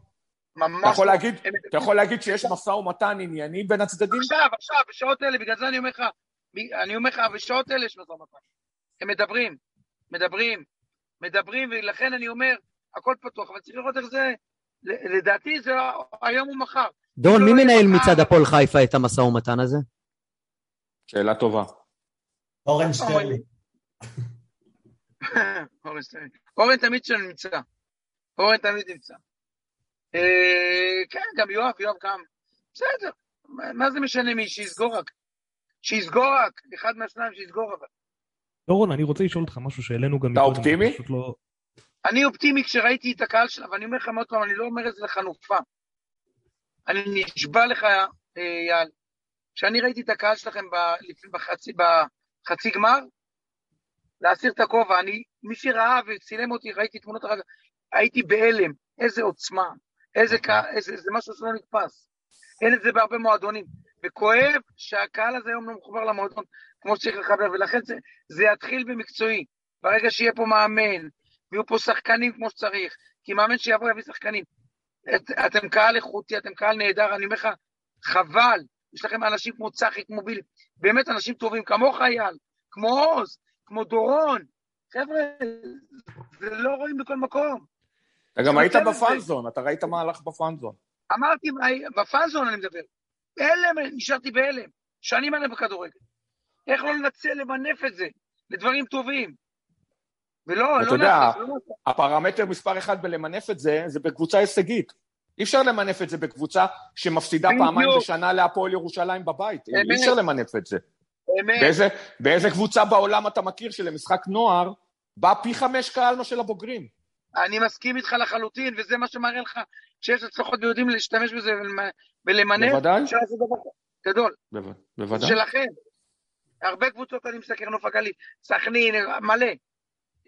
ממש אתה יכול לא. להגיד- אתה יכול להגיד שיש משא ומתן ענייני בין הצדדים? עכשיו, עכשיו, בשעות אלה, בגלל זה אני אומר לך, אני אומר לך, בשעות אלה יש משא ומתן. הם מדברים, מדברים, מדברים, ולכן אני אומר, הכל פתוח, אבל צריך לראות איך זה, לדעתי זה היום ומחר. דורון, לא מי מנהל. מצד הפועל חיפה את המשא ומתן הזה? שאלה טובה. אורן שטרלי. אורן תמיד שם נמצא. אורן תמיד נמצא. אה, כן, גם יואב, יואב גם. בסדר, מה- מה זה משנה מי? שיסגור רק. שיסגור רק, אחד מהשניים שיסגור אבל. דורון, אני רוצה לשאול אותך משהו שהעלינו גם אתה אופטימי? לא... אני אופטימי כשראיתי את הקהל שלה, ואני אומר לכם עוד פעם, אני לא אומר את זה לחנופה. אני נשבע לך, אה, אייל, כשאני ראיתי את הקהל שלכם בחצי, בחצי גמר, להסיר את הכובע, אני, מי שראה וצילם אותי, ראיתי תמונות אחר כך, הייתי בהלם, איזה עוצמה, איזה קהל, איזה, זה משהו שלא נתפס. אין את זה בהרבה מועדונים. וכואב שהקהל הזה היום לא מחובר למועדון כמו שצריך לחבר, ולכן זה, זה יתחיל במקצועי. ברגע שיהיה פה מאמן, ויהיו פה שחקנים כמו שצריך, כי מאמן שיבוא יביא שחקנים. את, אתם קהל איכותי, אתם קהל נהדר, אני אומר לך, חבל, יש לכם אנשים כמו צחי, כמו בילי, באמת אנשים טובים, כמוך אייל, כמו עוז, כמו דורון, חבר'ה, זה לא רואים בכל מקום. אתה גם היית. בפאנזון, אתה ראית מה הלך בפאנזון. אמרתי, בפאנזון אני מדבר, בהלם, נשארתי בהלם, שנים האלה בכדורגל. איך לא לנצל, למנף את זה, לדברים טובים. ולא, אתה לא יודע, נעשה, לא. הפרמטר מספר אחד בלמנף את זה, זה בקבוצה הישגית. אי אפשר למנף את זה בקבוצה שמפסידה. פעמיים בשנה להפועל ירושלים בבית. אי. אפשר למנף את זה. אמת. באיזה, באיזה קבוצה בעולם אתה מכיר שלמשחק נוער בא פי חמש קהל מאשר לבוגרים? אני מסכים איתך לחלוטין, וזה מה שמראה לך שיש הצלחות ויודעים להשתמש בזה ולמ- ולמנף. בוודאי. לעשות דבר גדול. בו- בוודאי. שלכם. הרבה קבוצות אני מסתכל, נוף הגליל, סכנין, מלא.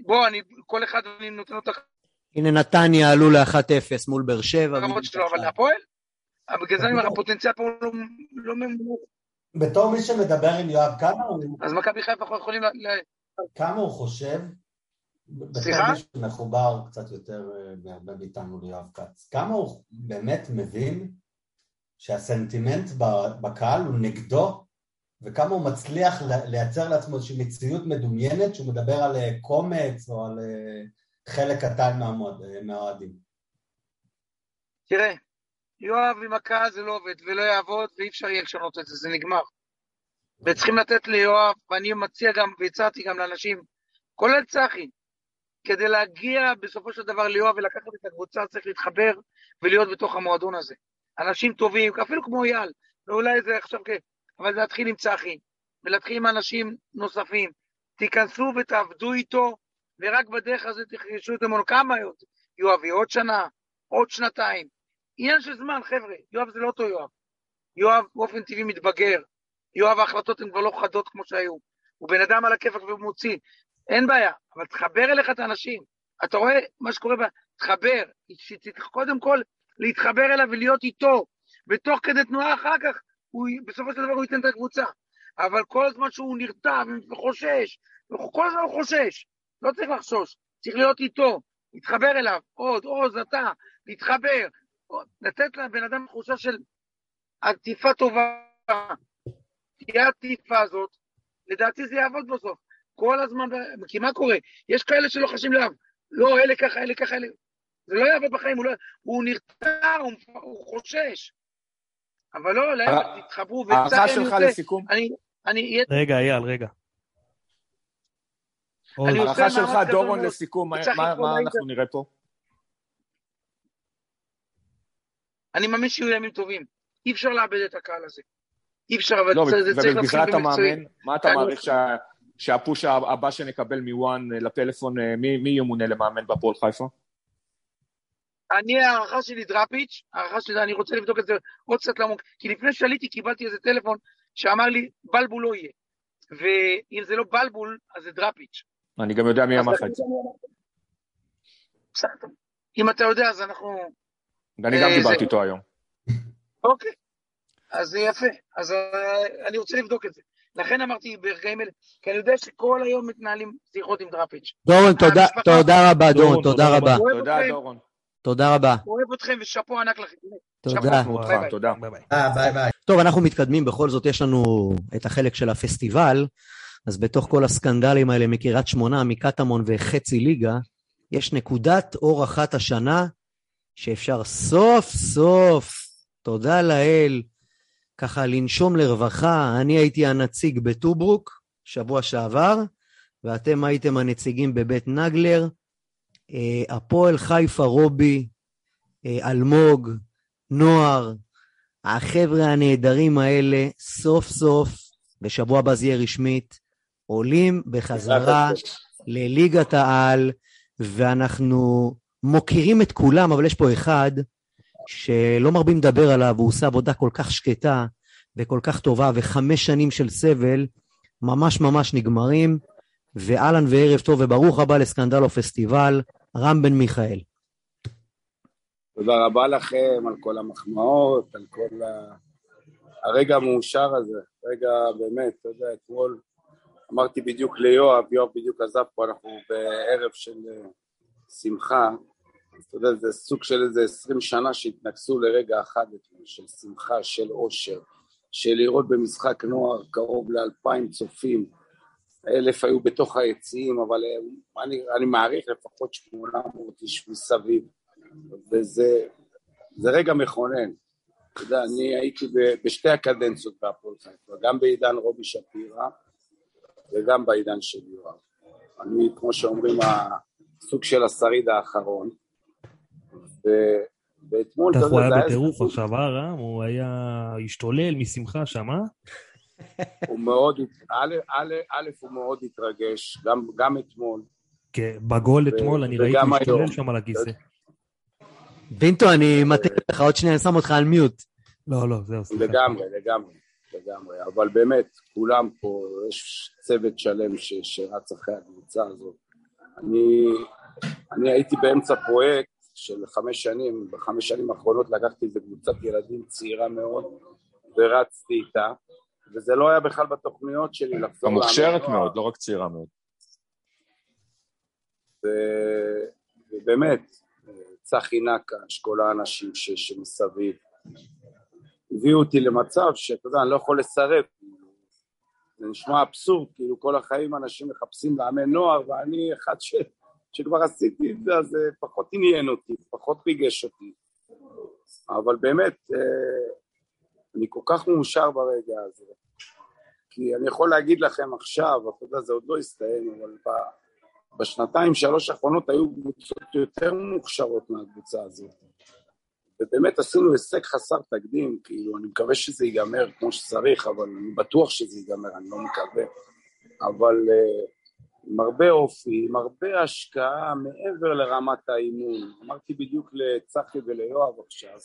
בוא, אני, כל אחד אני נותן את הנה נתניה עלו ל-1-0 מול באר שבע. הרמות שלו, אבל להפועל? אבל בגלל זה אני אומר, הפוטנציאל פה הוא לא- לא ממומש. בתור מי שמדבר עם יואב, כמה הוא, אז מכבי חיפה יכולים ל... כמה הוא חושב, סליחה? מי שמחובר קצת יותר אה, בהרבה מאיתנו ליואב כץ, כמה הוא באמת מבין שהסנטימנט בקהל הוא נגדו, וכמה הוא מצליח לייצר לעצמו איזושהי מציאות מדומיינת שהוא מדבר על אה, קומץ או על אה, חלק קטן אה, מהאוהדים. תראה, יואב עם הקהל זה לא עובד ולא יעבוד ואי אפשר יהיה לשנות את זה, זה נגמר. וצריכים לתת ליואב, ואני מציע גם, והצעתי גם לאנשים, כולל צחי, כדי להגיע בסופו של דבר ליואב ולקחת את הקבוצה צריך להתחבר ולהיות בתוך המועדון הזה. אנשים טובים, אפילו כמו אייל, ואולי זה עכשיו כן, אבל זה להתחיל עם צחי, ולהתחיל עם אנשים נוספים. תיכנסו ותעבדו איתו, ורק בדרך הזאת תחשו את אמונו. כמה יואב יהיה עוד שנה, עוד שנתיים. עניין של זמן, חבר'ה, יואב זה לא אותו יואב. יואב באופן טבעי מתבגר, יואב ההחלטות הן כבר לא חדות כמו שהיו. הוא בן אדם על הכיפאק והוא מוציא, אין בעיה, אבל תחבר אליך את האנשים. אתה רואה מה שקורה, ב... תחבר, קודם כל להתחבר אליו ולהיות איתו, ותוך כדי תנועה אחר כך, הוא, בסופו של דבר הוא ייתן את הקבוצה. אבל כל הזמן שהוא נרתע וחושש, כל הזמן הוא חושש, לא צריך לחשוש, צריך להיות איתו, להתחבר אליו, עוד, עוז, אתה, להתחבר, לתת לבן אדם תחושה של עטיפה טובה. תהיה העטיפה הזאת, לדעתי זה יעבוד בסוף. כל הזמן, כי מה קורה? יש כאלה שלא חשים לאב, לא, אלה ככה, אלה ככה, אלה... זה לא יעבוד בחיים, הוא, לא... הוא נרתע, הוא, הוא חושש. אבל לא, להפך, תתחברו, הערכה שלך לסיכום? אני, אני... רגע, אייל, רגע. הערכה שלך, דורון, לסיכום, מה אנחנו נראה פה? אני מאמין שיהיו ימים טובים. אי אפשר לאבד את הקהל הזה. אי אפשר, אבל לא, זה צריך להתחיל ובגזרת במקצועי. המאמן, מה אתה מעריך שהפוש הבא שנקבל מוואן לפלאפון, מי מי ימונה למאמן בהפועל חיפה? אני, ההערכה שלי דראפיץ', ההערכה שלי, אני רוצה לבדוק את זה עוד קצת לעמוק, כי לפני שעליתי קיבלתי איזה טלפון שאמר לי, בלבול לא יהיה. ואם זה לא בלבול, אז זה דראפיץ'. אני גם יודע מי אמר לך את זה. בסדר. אם אתה יודע, אז אנחנו... ואני גם אה, דיברתי איתו היום. אוקיי. אז זה יפה. אז אה, אני רוצה לבדוק את זה. לכן אמרתי ברגעים אלה, כי אני יודע שכל היום מתנהלים שיחות עם דראפיץ'. דורון, תודה- רבה, דורון, תודה תודה רבה. תודה, דורון. תודה רבה. אוהב אתכם ושאפו ענק לכם. תודה. אה, ביי ביי. טוב, אנחנו מתקדמים, בכל זאת יש לנו את החלק של הפסטיבל, אז בתוך כל הסקנדלים האלה מקריית שמונה, מקטמון וחצי ליגה, יש נקודת אור אחת השנה, שאפשר סוף סוף, תודה לאל, ככה לנשום לרווחה. אני הייתי הנציג בטוברוק שבוע שעבר, ואתם הייתם הנציגים בבית נגלר. אה, הפועל חיפה רובי, אה, אלמוג, נוער, החבר'ה הנהדרים האלה, סוף סוף, בשבוע הבא זה יהיה רשמית, עולים בחזרה לליגת העל, ואנחנו מוקירים את כולם, אבל יש פה אחד שלא מרבים לדבר עליו, הוא עושה עבודה כל כך שקטה וכל כך טובה, וחמש שנים של סבל ממש ממש נגמרים, ואהלן וערב טוב וברוך הבא לסקנדלו פסטיבל, רם בן מיכאל. תודה רבה לכם על כל המחמאות, על כל ה... הרגע המאושר הזה, רגע באמת, אתה יודע, אתמול אמרתי בדיוק ליואב, יואב בדיוק עזב פה, אנחנו בערב של אה, שמחה, אתה יודע, זה סוג של איזה עשרים שנה שהתנקזו לרגע אחד אתמול, של שמחה, של אושר, של לראות במשחק נוער קרוב לאלפיים צופים, אלף היו בתוך היציעים, אבל אה, אני, אני מעריך לפחות שמונה מאות איש מסביב. וזה זה רגע מכונן. אתה יודע, אני הייתי בשתי הקדנציות בהפועל חיפה, גם בעידן רובי שפירא וגם בעידן של יואב. אני, כמו שאומרים, הסוג של השריד האחרון. ו- ואתמול, אתה הוא היה היה בטירוף עכשיו, אה, רם? הוא היה השתולל משמחה שם, אה? הוא מאוד, א', א', א', הוא מאוד התרגש, גם, גם אתמול. כן, בגול אתמול אני ראיתי משתולל. שם על הכיסא. בינטו, אני מטעה לך, עוד שנייה אני שם אותך על מיוט. לא, לא, זהו, סליחה. לגמרי, לגמרי, לגמרי, אבל באמת, כולם פה, יש צוות שלם ש, שרץ אחרי הקבוצה הזאת. אני, אני הייתי באמצע פרויקט של חמש שנים, בחמש שנים האחרונות לקחתי איזה קבוצת ילדים צעירה מאוד, ורצתי איתה, וזה לא היה בכלל בתוכניות שלי לחזור המוכשרת. מאוד, לא רק צעירה מאוד. ו- ובאמת, צחי נקש, כל האנשים ש- שמסביב, הביאו אותי למצב שאתה יודע, אני לא יכול לסרב. זה נשמע אבסורד, כאילו כל החיים אנשים מחפשים לאמן נוער, ואני אחד ש... שכבר עשיתי את זה, אז זה פחות עניין אותי, פחות ריגש אותי. אבל באמת, אה, אני כל כך מאושר ברגע הזה. כי אני יכול להגיד לכם עכשיו, אתה יודע, זה עוד לא הסתיים, אבל בשנתיים, שלוש האחרונות היו קבוצות יותר מוכשרות מהקבוצה הזאת. ובאמת עשינו הישג חסר תקדים, כאילו, אני מקווה שזה ייגמר כמו שצריך, אבל אני בטוח שזה ייגמר, אני לא מקווה. אבל uh, עם הרבה אופי, עם הרבה השקעה מעבר לרמת האימון. אמרתי בדיוק לצחי וליואב עכשיו,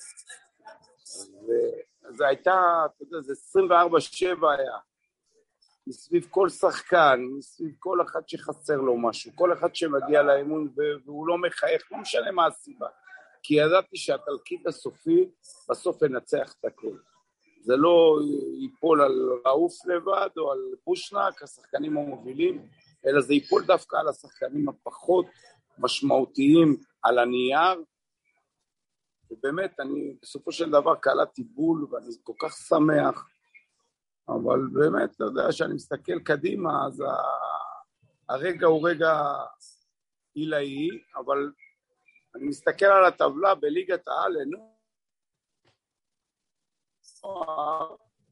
וזה הייתה, אתה יודע, זה 24-7 היה. מסביב כל שחקן, מסביב כל אחד שחסר לו משהו, כל אחד שמגיע לאימון והוא לא מחייך, לא משנה מה הסיבה. כי ידעתי שהתלקיט הסופי בסוף ינצח את הכל. זה לא ייפול על רעוף לבד או על בושנק, השחקנים המובילים, אלא זה ייפול דווקא על השחקנים הפחות משמעותיים על הנייר. ובאמת, אני בסופו של דבר קלטתי בול ואני כל כך שמח. אבל באמת, אתה יודע, כשאני מסתכל קדימה, אז הרגע הוא רגע עילאי, אבל אני מסתכל על הטבלה בליגת העל,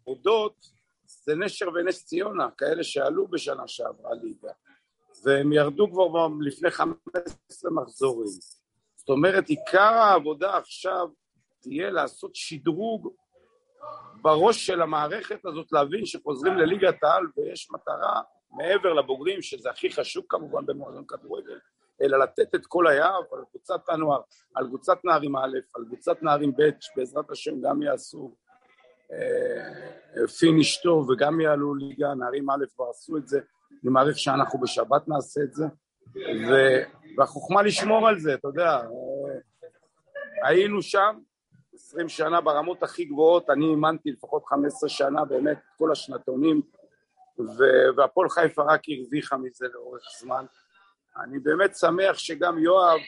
עודות זה נשר ונס ציונה, כאלה שעלו בשנה שעברה ליגה, והם ירדו כבר לפני 15 מחזורים. זאת אומרת, עיקר העבודה עכשיו תהיה לעשות שדרוג בראש של המערכת הזאת להבין שחוזרים לליגת העל ויש מטרה מעבר לבוגרים, שזה הכי חשוב כמובן במועדון כדורגל, אלא לתת את כל היער על קבוצת הנוער, על קבוצת נערים א', על קבוצת נערים ב', שבעזרת השם גם יעשו פיניש טוב וגם יעלו ליגה, נערים א' כבר עשו את זה, אני מעריך שאנחנו בשבת נעשה את זה, ו... והחוכמה לשמור על זה, אתה יודע, אה, היינו שם, 20 שנה ברמות הכי גבוהות, אני אימנתי לפחות 15 שנה, באמת, כל השנתונים, ו- והפועל חיפה רק הרוויחה מזה לאורך זמן. אני באמת שמח שגם יואב,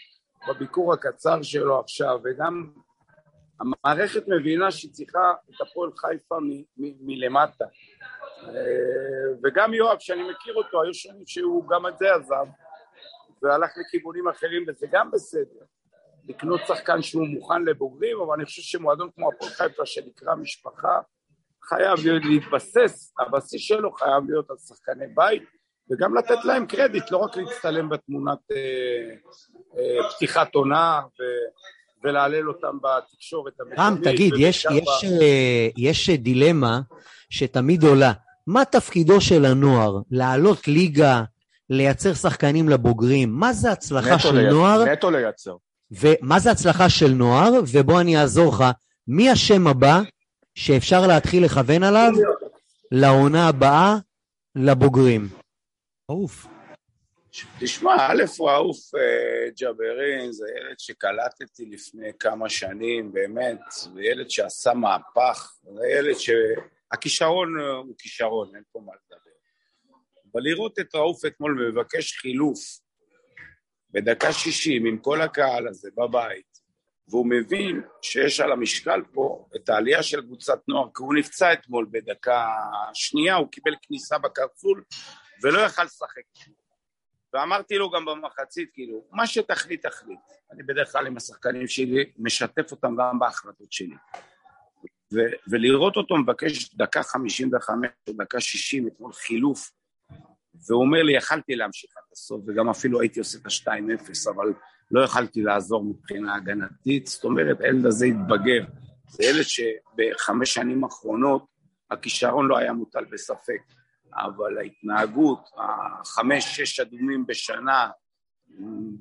בביקור הקצר שלו עכשיו, וגם המערכת מבינה שהיא צריכה את הפועל חיפה מ- מ- מלמטה. אה, וגם יואב, שאני מכיר אותו, היו שנים שהוא גם את זה עזב, והלך לכיוונים אחרים, וזה גם בסדר. לקנות שחקן שהוא מוכן לבוגרים, אבל אני חושב שמועדון כמו הפועל חיפה שנקרא משפחה, חייב להתבסס, הבסיס שלו חייב להיות על שחקני בית, וגם לתת להם קרדיט, לא רק להצטלם בתמונת אה, אה, פתיחת עונה ולהלל אותם בתקשורת המקומית. רם, תגיד, יש, יש, אה, יש דילמה שתמיד עולה. מה תפקידו של הנוער? לעלות ליגה, לייצר שחקנים לבוגרים? מה זה הצלחה של לייצר- נוער? נטו לייצר. ומה זה הצלחה של נוער? ובוא אני אעזור לך. מי השם הבא שאפשר להתחיל לכוון עליו לעונה הבאה לבוגרים? עוף. תשמע, א', ראוף אה, ג'בארין זה ילד שקלטתי לפני כמה שנים, באמת, זה ילד שעשה מהפך, זה ילד שהכישרון אה, הוא כישרון, אין פה מה לדבר. אבל לראות את ראוף אתמול מבקש חילוף בדקה שישים עם כל הקהל הזה בבית, והוא מבין שיש על המשקל פה את העלייה של קבוצת נוער, כי הוא נפצע אתמול בדקה שנייה, הוא קיבל כניסה בקרסול ולא יכל לשחק. ואמרתי לו גם במחצית, כאילו, מה שתחליט, תחליט. אני בדרך כלל עם השחקנים שלי, משתף אותם גם בהחלטות שלי. ו- ולראות אותו מבקש דקה 55 או דקה 60, אתמול חילוף, והוא אומר לי, יכלתי להמשיך עד הסוף, וגם אפילו הייתי עושה את ה-2-0, אבל לא יכלתי לעזור מבחינה הגנתית, זאת אומרת, הילד הזה התבגר. זה ילד שבחמש שנים האחרונות, הכישרון לא היה מוטל בספק. אבל ההתנהגות, החמש-שש אדומים בשנה,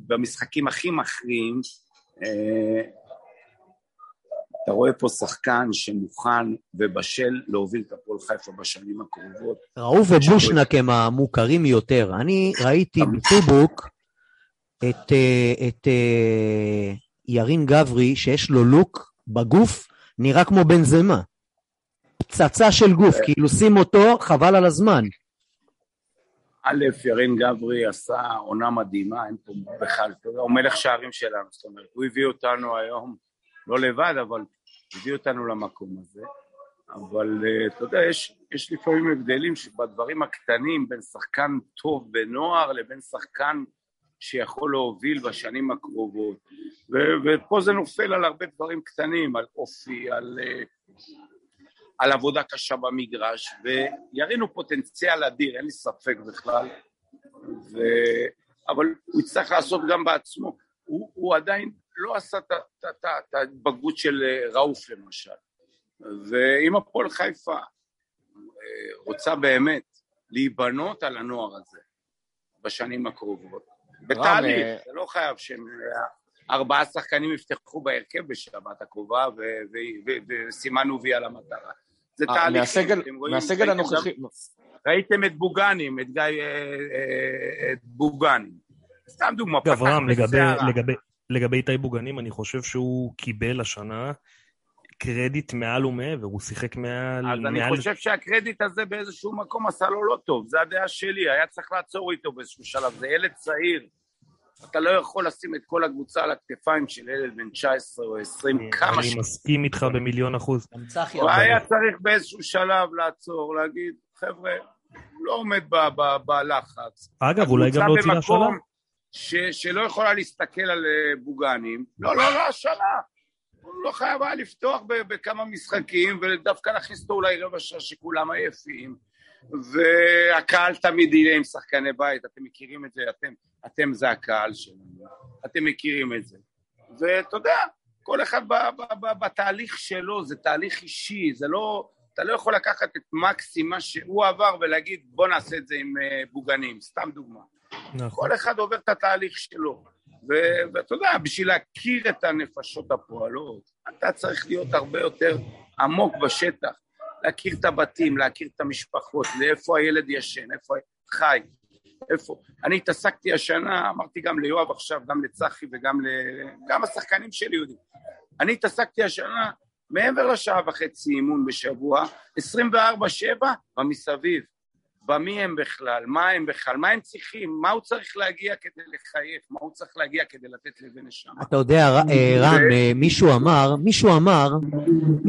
במשחקים הכי מכריעים, אה, אתה רואה פה שחקן שמוכן ובשל להוביל את הפועל חיפה בשנים הקרובות. ראוף ובושנק הם המוכרים יותר. אני ראיתי בטובוק את, אה, את אה, ירין גברי, שיש לו לוק בגוף, נראה כמו בן זמה. פצצה של גוף, כאילו שים אותו, חבל על הזמן. א', ירין גברי עשה עונה מדהימה, אין פה בכלל, הוא מלך שערים שלנו, זאת אומרת, הוא הביא אותנו היום, לא לבד, אבל הביא אותנו למקום הזה. אבל אה, אתה יודע, יש, יש לפעמים הבדלים בדברים הקטנים בין שחקן טוב בנוער לבין שחקן שיכול להוביל בשנים הקרובות. ו- ופה זה נופל על הרבה דברים קטנים, על אופי, על, אה, על עבודה קשה במגרש, וירין הוא פוטנציאל אדיר, אין לי ספק בכלל, ו... אבל הוא יצטרך לעשות גם בעצמו. הוא, הוא עדיין לא עשה את ההתבגרות של אה, ראוף למשל. ואם הפועל חיפה אה, רוצה באמת להיבנות על הנוער הזה בשנים הקרובות, בתהליך, אה, זה לא חייב שהם ארבעה שחקנים יפתחו בהרכב בשבת הקרובה וסימנו וי על המטרה. זה אה, תהליכים. מהסגל- אתם רואים, מהסגל ראיתם הנוכחי, ראיתם את בוגנים, את גיא... אה, אה, את בוגנים. סתם דוגמא, אגב, פתח בסערה. לגבי, לגבי איתי בוגנים, אני חושב שהוא קיבל השנה קרדיט מעל ומעבר, הוא שיחק מעל... אז אני. חושב שהקרדיט הזה באיזשהו מקום עשה לו לא טוב, זו הדעה שלי, היה צריך לעצור איתו באיזשהו שלב, זה ילד צעיר. אתה לא יכול לשים את כל הקבוצה על הכתפיים של ילד בן 19 או 20, כמה אני ש... מסכים איתך במיליון אחוז. הוא. היה צריך באיזשהו שלב לעצור, להגיד, חבר'ה, הוא לא עומד ב- ב- בלחץ. אגב, אולי גם להוציא ש, שלא יכולה להסתכל על אה, בוגנים, לא, לא, לא השנה. הוא לא חייב היה לפתוח ב- בכמה משחקים ודווקא להכניס אותו אולי רבע שעה שכולם עייפים. והקהל תמיד יהיה עם שחקני בית, אתם מכירים את זה, אתם, אתם זה הקהל שלנו, אתם מכירים את זה. ואתה יודע, כל אחד ב, ב, ב, בתהליך שלו, זה תהליך אישי, זה לא, אתה לא יכול לקחת את מקסים מה שהוא עבר ולהגיד בוא נעשה את זה עם אה, בוגנים, סתם דוגמה. נכון. כל אחד עובר את התהליך שלו. ו- ואתה יודע, בשביל להכיר את הנפשות הפועלות, אתה צריך להיות הרבה יותר עמוק בשטח, להכיר את הבתים, להכיר את המשפחות, לאיפה הילד ישן, איפה חי, איפה. אני התעסקתי השנה, אמרתי גם ליואב עכשיו, גם לצחי וגם ל... גם השחקנים שלי יודעים. אני התעסקתי השנה, מעבר לשעה וחצי אימון בשבוע, 24-7 במסביב. במי הם בכלל, מה הם בכלל, מה הם צריכים, מה הוא צריך להגיע כדי לחייך, מה הוא צריך להגיע כדי לתת לבן נשמה. אתה יודע, אה, רם, אה, מישהו אמר, מישהו אמר,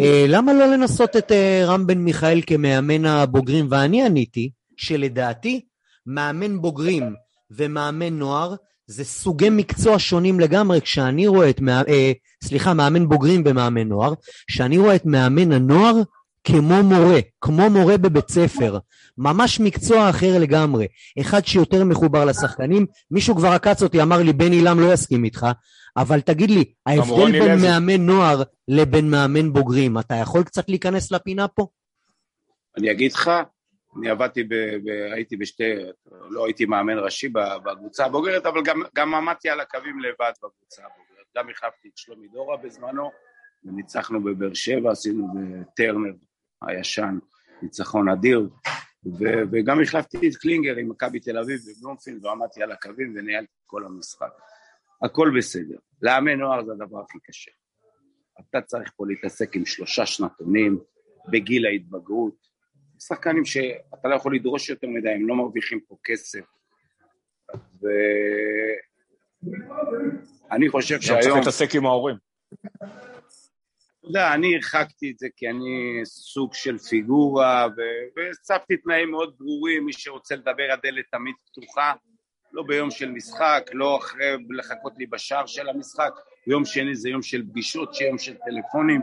אה, למה לא לנסות את רם בן מיכאל כמאמן הבוגרים? ואני עניתי שלדעתי, מאמן בוגרים ומאמן נוער זה סוגי מקצוע שונים לגמרי. כשאני רואה את, סליחה, מאמן בוגרים ומאמן נוער, כשאני רואה את מאמן הנוער כמו מורה, כמו מורה בבית ספר, ממש מקצוע אחר לגמרי, אחד שיותר מחובר לשחקנים, מישהו כבר עקץ אותי, אמר לי בן עילם לא יסכים איתך, אבל תגיד לי, ההבדל בין לוי. מאמן נוער לבין מאמן בוגרים, אתה יכול קצת להיכנס לפינה פה? אני אגיד לך, אני עבדתי, ב, ב, הייתי בשתי, לא הייתי מאמן ראשי ב- בקבוצה הבוגרת, אבל גם, גם עמדתי על הקווים לבד בקבוצה הבוגרת. גם החלפתי את שלומי דורה בזמנו, וניצחנו בבאר שבע, עשינו בטרנר הישן, ניצחון אדיר, ו, וגם החלפתי את קלינגר עם מכבי תל אביב בבלומפילד, ועמדתי על הקווים וניהלתי את כל המשחק. הכל בסדר. לאמן נוער זה הדבר הכי קשה. אתה צריך פה להתעסק עם שלושה שנתונים בגיל ההתבגרות, שחקנים שאתה לא יכול לדרוש יותר מדי, הם לא מרוויחים פה כסף. ואני חושב גם צריך שהיום, להתעסק עם ההורים. אתה יודע, אני הרחקתי את זה כי אני סוג של פיגורה, ו- והצבתי תנאים מאוד ברורים, מי שרוצה לדבר הדלת תמיד פתוחה, לא ביום של משחק, לא אחרי לחכות לי בשער של המשחק, יום שני זה יום של פגישות, יום של טלפונים,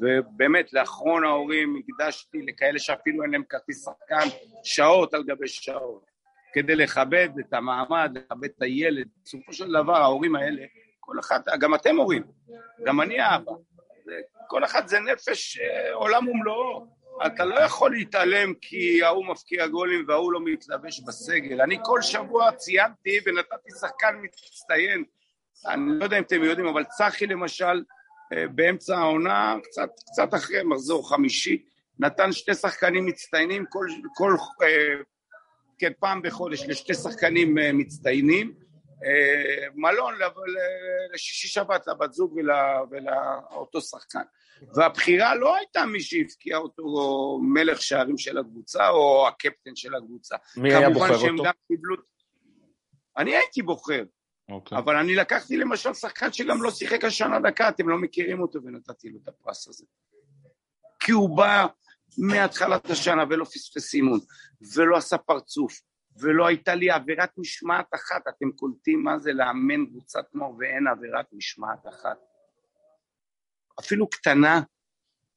ובאמת לאחרון ההורים הקדשתי לכאלה שאפילו אין להם כרטיס שחקן שעות על גבי שעות, כדי לכבד את המעמד, לכבד את הילד, בסופו של דבר ההורים האלה, כל אחד, גם אתם הורים, גם אני אבא, זה- כל אחד זה נפש אה, עולם ומלואו. אתה לא יכול להתעלם כי ההוא מפקיע גולים וההוא לא מתלבש בסגל. אני כל שבוע ציינתי ונתתי שחקן מצטיין. אני לא יודע אם אתם יודעים, אבל צחי למשל, אה, באמצע העונה, קצת, קצת אחרי מחזור חמישי, נתן שתי שחקנים מצטיינים, כל, כל אה, כן, פעם בחודש לשתי שחקנים מצטיינים. אה, מלון לשישי שבת לבת זוג ולאותו שחקן. והבחירה לא הייתה מי שהבקיע אותו או מלך שערים של הקבוצה או הקפטן של הקבוצה. מי היה כמובן בוחר שהם אותו? גם קיבלו... אני הייתי בוחר, אוקיי. אבל אני לקחתי למשל שחקן שגם לא שיחק השנה דקה, אתם לא מכירים אותו ונתתי לו את הפרס הזה. כי הוא בא מהתחלת השנה ולא פספס אימון, ולא עשה פרצוף, ולא הייתה לי עבירת משמעת אחת. אתם קולטים מה זה לאמן קבוצת נוער ואין עבירת משמעת אחת. אפילו קטנה,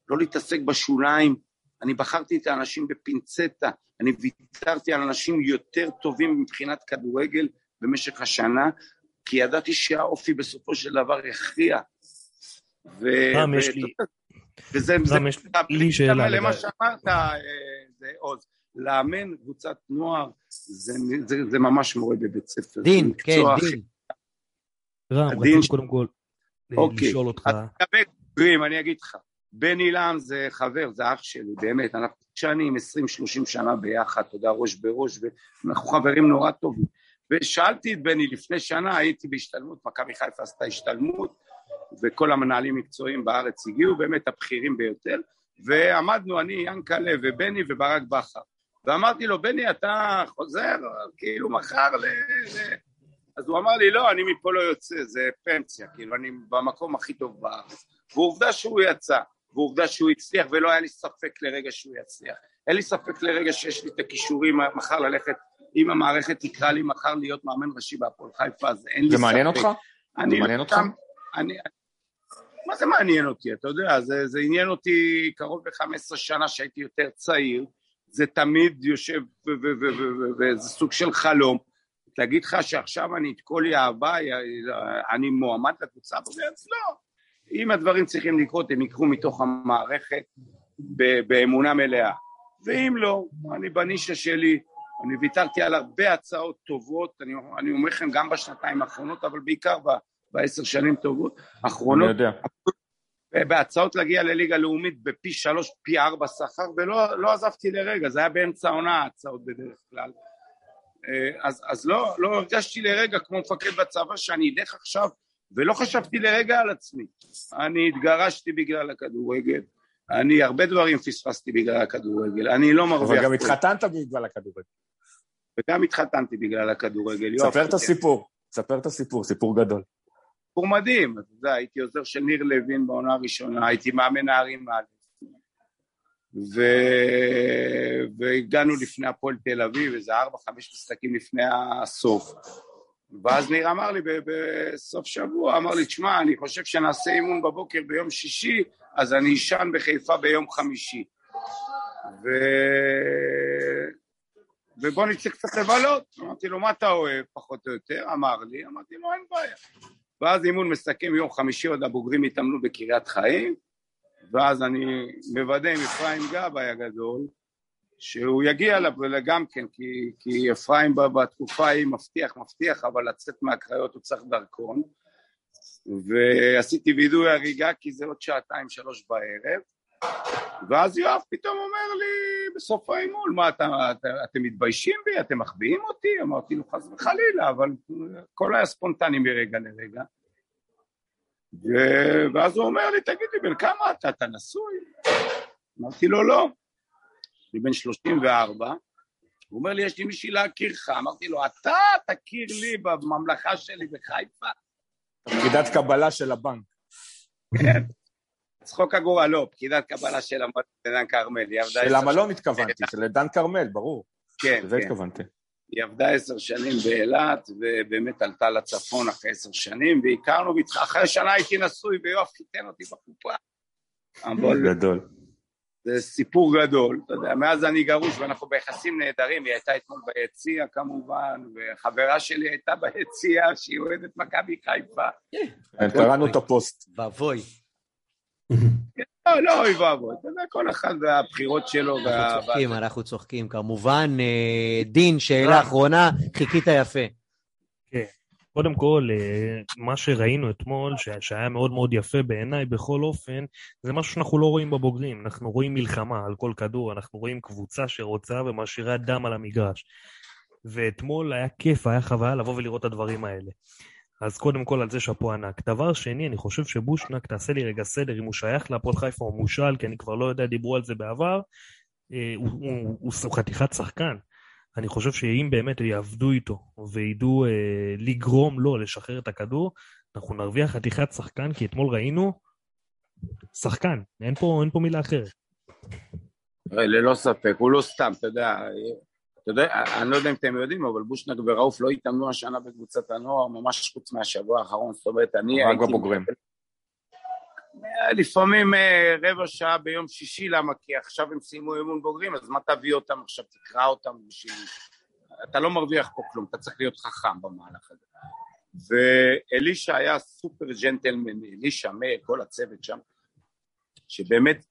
לא להתעסק בשוליים. אני בחרתי את האנשים בפינצטה, אני ויתרתי על אנשים יותר טובים מבחינת כדורגל במשך השנה, כי ידעתי שהאופי בסופו של דבר יכריע. ו- רם, יש ו- לי- וזה זה, רם, יש לי שאלה למה שאמרת, אה, זה עוז, לאמן קבוצת נוער, זה, זה, זה ממש מורה בבית ספר. דין, כן, הכי- דין. רם, רציתי קודם כל אה, אוקיי. לשאול אותך, לגבי בוגרים, אני אגיד לך, בן עילם זה חבר, זה אח שלי, באמת, אנחנו שנים, 20-30 שנה ביחד, אתה יודע, ראש בראש, ואנחנו חברים נורא טובים. ושאלתי את בני לפני שנה, הייתי בהשתלמות, מכבי חיפה עשתה השתלמות, וכל המנהלים מקצועיים בארץ הגיעו, באמת הבכירים ביותר, ועמדנו אני, ינקלה ובני וברק בכר. ואמרתי לו, בני, אתה חוזר כאילו מחר ל... ל... אז הוא אמר לי, לא, אני מפה לא יוצא, זה פנסיה, כאילו, אני במקום הכי טוב בארץ. ועובדה שהוא יצא, ועובדה שהוא הצליח, ולא היה לי ספק לרגע שהוא יצליח. אין לי ספק לרגע שיש לי את הכישורים מחר ללכת, אם המערכת תקרא לי מחר להיות מאמן ראשי בהפועל חיפה, אז אין לי זה ספק. מעניין אותך? אני זה מעניין אותך? אני, מה זה מעניין אותי? אתה יודע, זה, זה עניין אותי קרוב ל-15 שנה שהייתי יותר צעיר, זה תמיד יושב, וזה סוג של חלום. להגיד לך שעכשיו אני את כל יהביי, אני מועמד לקבוצה הבוגרת? לא. אם הדברים צריכים לקרות, הם יקרו מתוך המערכת באמונה מלאה. ואם לא, אני בנישה שלי, אני ויתרתי על הרבה הצעות טובות, אני, אני אומר לכם גם בשנתיים האחרונות, אבל בעיקר ב, בעשר שנים טובות, אני האחרונות, יודע. בהצעות להגיע לליגה לאומית בפי שלוש, פי ארבע שכר, ולא לא עזבתי לרגע, זה היה באמצע העונה ההצעות בדרך כלל. אה, אז, אז לא, לא הרגשתי לרגע כמו מפקד בצבא שאני אלך עכשיו, ולא חשבתי לרגע על עצמי. אני התגרשתי בגלל הכדורגל, אני הרבה דברים פספסתי בגלל הכדורגל, אני לא מרוויח... אבל גם. התחתנת בגלל הכדורגל. וגם התחתנתי בגלל הכדורגל. ספר את. הסיפור, ספר את הסיפור, סיפור גדול. סיפור מדהים, אתה יודע, הייתי עוזר של ניר לוין בעונה הראשונה, הייתי מאמן נערים א', ו... והגענו לפני הפועל תל אביב, איזה ארבע, חמש משחקים לפני הסוף. ואז ניר אמר לי בסוף שבוע, אמר לי, תשמע, אני חושב שנעשה אימון בבוקר ביום שישי, אז אני אשן בחיפה ביום חמישי. ו... ובוא נצא קצת לבלות. אמרתי לו, מה אתה אוהב, פחות או יותר? אמר לי, אמרתי לו, אין בעיה. ואז אימון מסכם יום חמישי, עוד הבוגרים התאמנו בקריית חיים, ואז אני מוודא עם אפרים גבאי הגדול, שהוא יגיע אליו גם כן, כי, כי אפרים ב- בתקופה ההיא מבטיח, מבטיח, אבל לצאת מהקריות הוא צריך דרכון. ועשיתי וידוי הריגה כי זה עוד שעתיים, שלוש בערב. ואז יואב פתאום אומר לי בסוף האימון, מה אתה, אתה, אתם מתביישים בי? אתם מחביאים אותי? אמרתי לו חס וחלילה, אבל הכל היה ספונטני מרגע לרגע. ו... ואז הוא אומר לי, תגיד לי, בן כמה אתה? אתה נשוי? אמרתי לו, לא. אני בן 34. הוא אומר לי, יש לי מישהי להכיר לך. אמרתי לו, אתה תכיר לי בממלכה שלי בחיפה? פקידת קבלה של הבנק. כן. צחוק הגורל, לא, פקידת קבלה של המלון בדן כרמל. היא עבדה של המלון התכוונתי, של דן כרמל, ברור. כן, לזה כן. התכוונתי. היא עבדה עשר שנים באילת, ובאמת עלתה לצפון אחרי עשר שנים, והכרנו, אחרי שנה הייתי נשוי, ויואב חיתן אותי בחופה. אבל גדול. זה סיפור גדול, אתה יודע, מאז אני גרוש ואנחנו ביחסים נהדרים, היא הייתה אתמול ביציע כמובן, וחברה שלי הייתה ביציע, שהיא אוהדת מכבי חיפה. כן, קראנו את הפוסט. ואבוי. לא, לא אוי ואבוי, אתה יודע, כל אחד והבחירות שלו, וה... אנחנו צוחקים, אנחנו צוחקים. כמובן, אה, דין, שאלה אחרונה, חיכית יפה. קודם כל, אה, מה שראינו אתמול, שהיה מאוד מאוד יפה בעיניי בכל אופן, זה משהו שאנחנו לא רואים בבוגרים. אנחנו רואים מלחמה על כל כדור, אנחנו רואים קבוצה שרוצה ומשאירה דם על המגרש. ואתמול היה כיף, היה חוויה לבוא ולראות את הדברים האלה. אז קודם כל על זה שאפו ענק. דבר שני, אני חושב שבושנק, תעשה לי רגע סדר, אם הוא שייך להפועל חיפה או מושל, כי אני כבר לא יודע, דיברו על זה בעבר, אה, הוא, הוא, הוא, הוא חתיכת שחקן. אני חושב שאם באמת יעבדו איתו וידעו אה, לגרום לו לשחרר את הכדור, אנחנו נרוויח חתיכת שחקן, כי אתמול ראינו שחקן, אין פה, אין פה מילה אחרת. ללא ספק, הוא לא סתם, אתה יודע, אתה יודע, אני לא יודע אם אתם יודעים, אבל בושנק וראוף לא התאמנו השנה בקבוצת הנוער, ממש חוץ מהשבוע האחרון, זאת אומרת, אני רק בבוגרים. לפעמים אה, רבע שעה ביום שישי, למה? כי עכשיו הם סיימו אימון בוגרים, אז מה תביא אותם עכשיו, תקרא אותם בשביל... אתה לא מרוויח פה כלום, אתה צריך להיות חכם במהלך הזה. ואלישע היה סופר ג'נטלמן, אלישע, מאיר, כל הצוות שם, שבאמת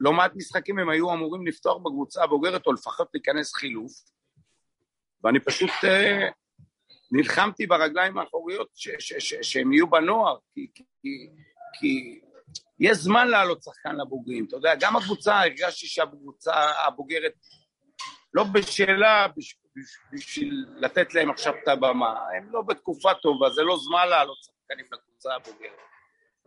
לא מעט משחקים הם היו אמורים לפתוח בקבוצה הבוגרת, או לפחות להיכנס חילוף, ואני פשוט אה, נלחמתי ברגליים האחוריות ש- ש- ש- שהם יהיו בנוער, כי, כי, כי יש זמן לעלות שחקן לבוגרים, אתה יודע, גם הקבוצה, הרגשתי שהקבוצה הבוגרת לא בשלה בש- בש- בשביל לתת להם עכשיו את הבמה, הם לא בתקופה טובה, זה לא זמן לעלות שחקנים לקבוצה הבוגרת,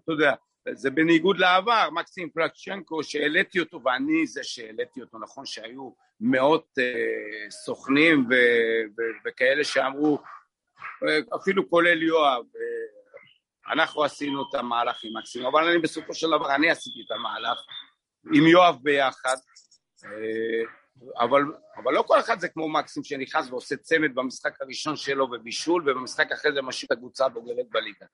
אתה יודע, זה בניגוד לעבר, מקסים פלצ'נקו שהעליתי אותו ואני זה שהעליתי אותו, נכון שהיו מאות אה, סוכנים ו- ו- וכאלה שאמרו, אה, אפילו כולל יואב, אה, אנחנו עשינו את המהלך עם מקסים, אבל אני בסופו של דבר, אני עשיתי את המהלך עם יואב ביחד, אה, אבל, אבל לא כל אחד זה כמו מקסים שנכנס ועושה צמד במשחק הראשון שלו ובישול, ובמשחק אחרי זה משאיר את הקבוצה הבוגרת בליגה.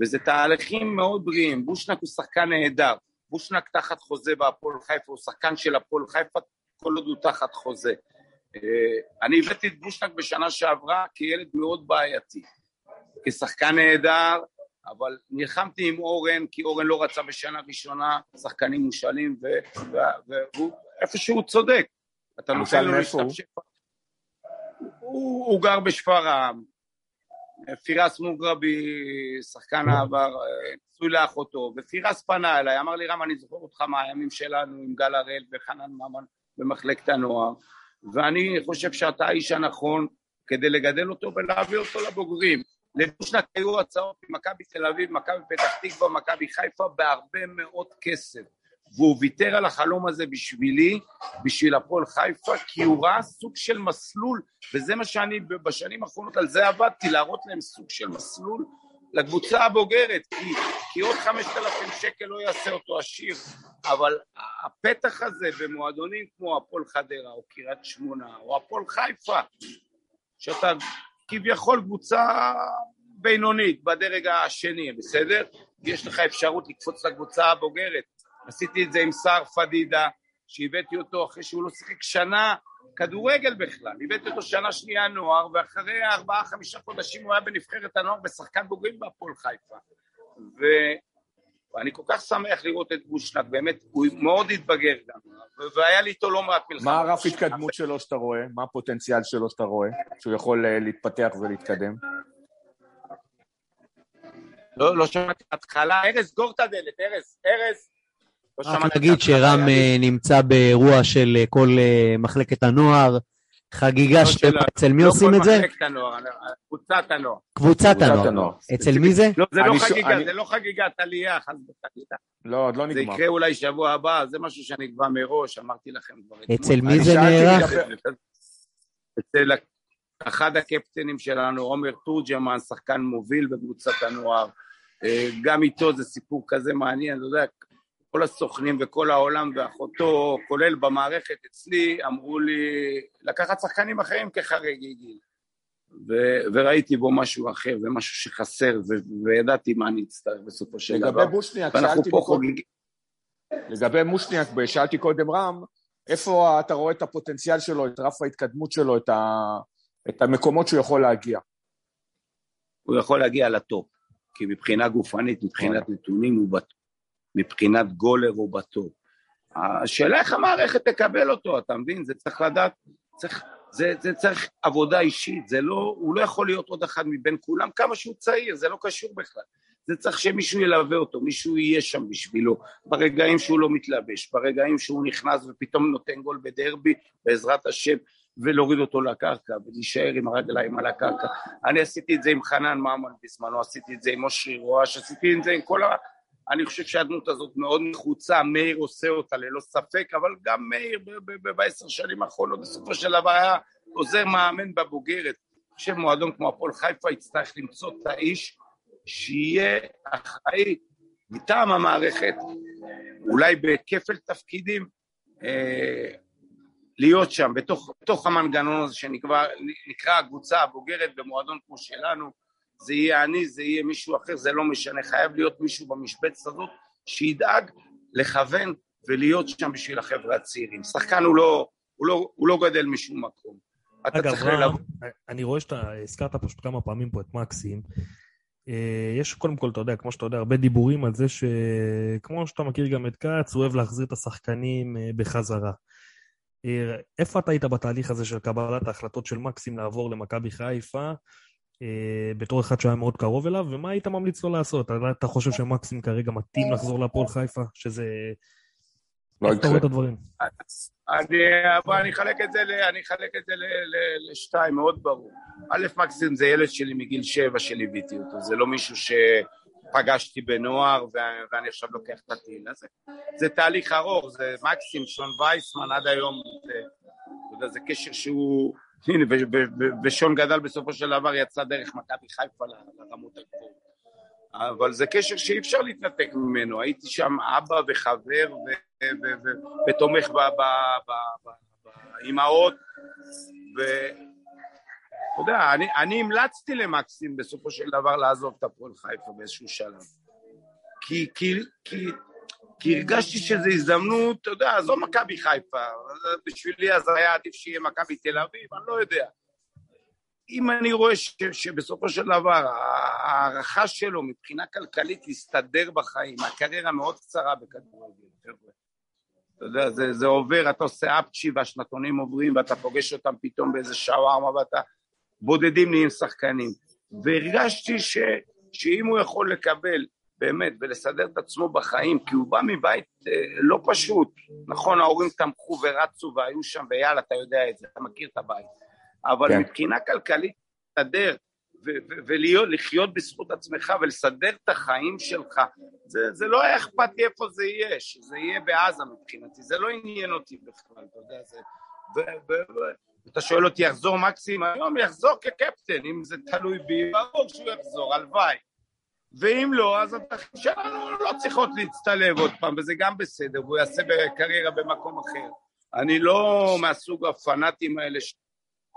וזה תהליכים מאוד בריאים, בושנק הוא שחקן נהדר, בושנק תחת חוזה בהפועל חיפה, הוא שחקן של הפועל חיפה כל עוד הוא תחת חוזה. אה, אני הבאתי את בושנק בשנה שעברה כילד מאוד בעייתי, כשחקן נהדר, אבל נלחמתי עם אורן, כי אורן לא רצה בשנה ראשונה שחקנים מושאלים, ו- ו- והוא איפשהו צודק. אתה נותן לו מאיפה הוא? הוא, גר בשפרעם, פירס מוגרבי, שחקן העבר, אה, נשוי לאחותו, ופירס פנה אליי, אמר לי רם, אני זוכר אותך מהימים שלנו עם גל הראל וחנן ממן במחלקת הנוער, ואני חושב שאתה האיש הנכון כדי לגדל אותו ולהביא אותו לבוגרים. לבושנק היו הצעות ממכבי תל אביב, מכבי פתח תקווה, מכבי חיפה, בהרבה מאוד כסף. והוא ויתר על החלום הזה בשבילי, בשביל הפועל חיפה, כי הוא ראה סוג של מסלול, וזה מה שאני בשנים האחרונות, על זה עבדתי, להראות להם סוג של מסלול לקבוצה הבוגרת, כי, כי עוד חמשת אלפים שקל לא יעשה אותו עשיר, אבל הפתח הזה במועדונים כמו הפועל חדרה, או קריית שמונה, או הפועל חיפה, שאתה כביכול קבוצה בינונית בדרג השני, בסדר? יש לך אפשרות לקפוץ לקבוצה הבוגרת. עשיתי את זה עם סער פדידה, שהבאתי אותו אחרי שהוא לא שיחק שנה כדורגל בכלל, הבאתי אותו שנה שנייה נוער, ואחרי ארבעה חמישה חודשים הוא היה בנבחרת הנוער בשחקן בוגרים בהפועל חיפה. ו... ואני כל כך שמח לראות את בושנק, באמת, הוא מאוד התבגר גם, והיה לי איתו לא מעט מלחמה. מה הרף התקדמות שלו שאתה רואה? מה הפוטנציאל שלו שאתה רואה? שהוא יכול אה, להתפתח ולהתקדם? לא, לא שמעתי בהתחלה, ארז, סגור את הדלת, ארז, ארז. לא רק נגיד שרם אה, נמצא באירוע של אה, כל אה, מחלקת הנוער, חגיגה לא שלמה, של- אצל מי לא עושים כל את זה? מחלקת הנוער, קבוצת הנוער. קבוצת הנוער. אצל מי זה? לא, זה לא חגיגה, זה לא חגיגת עלייה, חס וחלילה. לא, עוד לא זה נגמר. יקרה אולי שבוע הבא, זה משהו שנקבע מראש, אמרתי לכם כבר. אתמול. אצל מי זה נערך? אצל אחד הקפטנים שלנו, עומר תורג'מן, שחקן מוביל בקבוצת הנוער. גם איתו זה סיפור כזה מעניין, אתה יודע, כל הסוכנים וכל העולם ואחותו, כולל במערכת אצלי, אמרו לי לקחת שחקנים אחרים כחריגים. ו- וראיתי בו משהו אחר, זה משהו שחסר, ו- וידעתי מה אני אצטרך בסופו של דבר. לגבי מושניאק, ואנחנו שאלתי פה חוגגים. לגבי מושניאק, שאלתי קודם רם, איפה אתה רואה את הפוטנציאל שלו, את רף ההתקדמות שלו, את, ה... את המקומות שהוא יכול להגיע? הוא יכול להגיע לטופ, כי מבחינה גופנית, מבחינת נתונים הוא בטופ, מבחינת גולר הוא בטופ. השאלה איך המערכת תקבל אותו, אתה מבין? זה צריך לדעת, צריך, זה, זה צריך עבודה אישית, זה לא, הוא לא יכול להיות עוד אחד מבין כולם, כמה שהוא צעיר, זה לא קשור בכלל. זה צריך שמישהו ילווה אותו, מישהו יהיה שם בשבילו, ברגעים שהוא לא מתלבש, ברגעים שהוא נכנס ופתאום נותן גול בדרבי, בעזרת השם, ולהוריד אותו לקרקע, ולהישאר עם הרגליים על הקרקע. אני עשיתי את זה עם חנן ממן בזמנו, עשיתי את זה עם אושרי רואש, עשיתי את זה עם כל. אני חושב שהדמות הזאת מאוד נחוצה, מאיר עושה אותה ללא ספק, אבל גם מאיר בעשר שנים האחרונות בסופו של דבר היה עוזר מאמן בבוגרת. אני חושב מועדון כמו הפועל חיפה יצטרך למצוא את האיש שיהיה אחראי מטעם המערכת, אולי בכפל תפקידים, אה, להיות שם, בתוך, בתוך המנגנון הזה שנקרא נקרא הקבוצה הבוגרת במועדון כמו שלנו, זה יהיה אני, זה יהיה מישהו אחר, זה לא משנה, חייב להיות מישהו במשבצת הזאת שידאג לכוון ולהיות שם בשביל החבר'ה הצעירים. שחקן הוא לא, הוא לא, הוא לא גדל משום מקום. אתה אגב, צריך ללוות. אני רואה שאתה הזכרת פשוט כמה פעמים פה את מקסים. אה, יש קודם כל, אתה יודע, כמו שאתה יודע, הרבה דיבורים על זה שכמו שאתה מכיר גם את כץ, הוא אוהב להחזיר את השחקנים אה, בחזרה. אה, איפה אתה היית בתהליך הזה של קבלת ההחלטות של מקסים לעבור למכבי חיפה, בתור אחד שהיה מאוד קרוב אליו, ומה היית ממליץ לו לעשות? אתה, חושב שמקסים כרגע מתאים לחזור להפועל חיפה? שזה... לא יקרה. את הדברים? אני, אחלק את זה, אני אחלק את זה ל- ל- לשתיים, מאוד ברור. א', מקסים זה ילד שלי מגיל שבע שליוויתי אותו, זה לא מישהו שפגשתי בנוער ו- ואני עכשיו לוקח את הטיל הזה. זה תהליך ארוך, זה מקסים, שון וייסמן עד היום, זה, אתה יודע, זה קשר שהוא... הנה, ושון גדל בסופו של דבר, יצא דרך מכבי חיפה לרמות הגבוהות. אבל זה קשר שאי אפשר להתנתק ממנו, הייתי שם אבא וחבר ותומך באימהות, ואתה יודע, אני, אני המלצתי למקסים בסופו של דבר לעזוב את הפועל חיפה באיזשהו שלב. כי, כי, כי, כי הרגשתי שזו הזדמנות, אתה יודע, עזוב מכבי חיפה, בשבילי אז היה עדיף שיהיה מכבי תל אביב, אני לא יודע. אם אני רואה ש, שבסופו של דבר ההערכה שלו מבחינה כלכלית להסתדר בחיים, הקריירה מאוד קצרה בכדורגל, חבר'ה. אתה יודע, זה, זה עובר, אתה עושה אפצ'י והשנתונים עוברים ואתה פוגש אותם פתאום באיזה שווארמה ואתה בודדים נהיים שחקנים. והרגשתי ש, שאם הוא יכול לקבל באמת ולסדר את עצמו בחיים, כי הוא בא מבית אה, לא פשוט, נכון ההורים תמכו ורצו והיו שם ויאללה אתה יודע את זה, אתה מכיר את הבית, אבל כן. מבחינה כלכלית לסדר ולחיות בזכות עצמך ולסדר את החיים שלך, זה, זה לא היה אכפת לי איפה זה יהיה, שזה יהיה בעזה מבחינתי, זה לא עניין אותי בכלל, אתה יודע, זה... ו- ו- ו- אתה שואל אותי, יחזור מקסים היום? יחזור כקפטן, אם זה תלוי בי, ברור שהוא יחזור, הלוואי. ואם לא, אז הדרכים שלנו לא צריכות להצטלב עוד פעם, וזה גם בסדר, והוא יעשה קריירה במקום אחר. אני לא מהסוג הפנאטים האלה ש...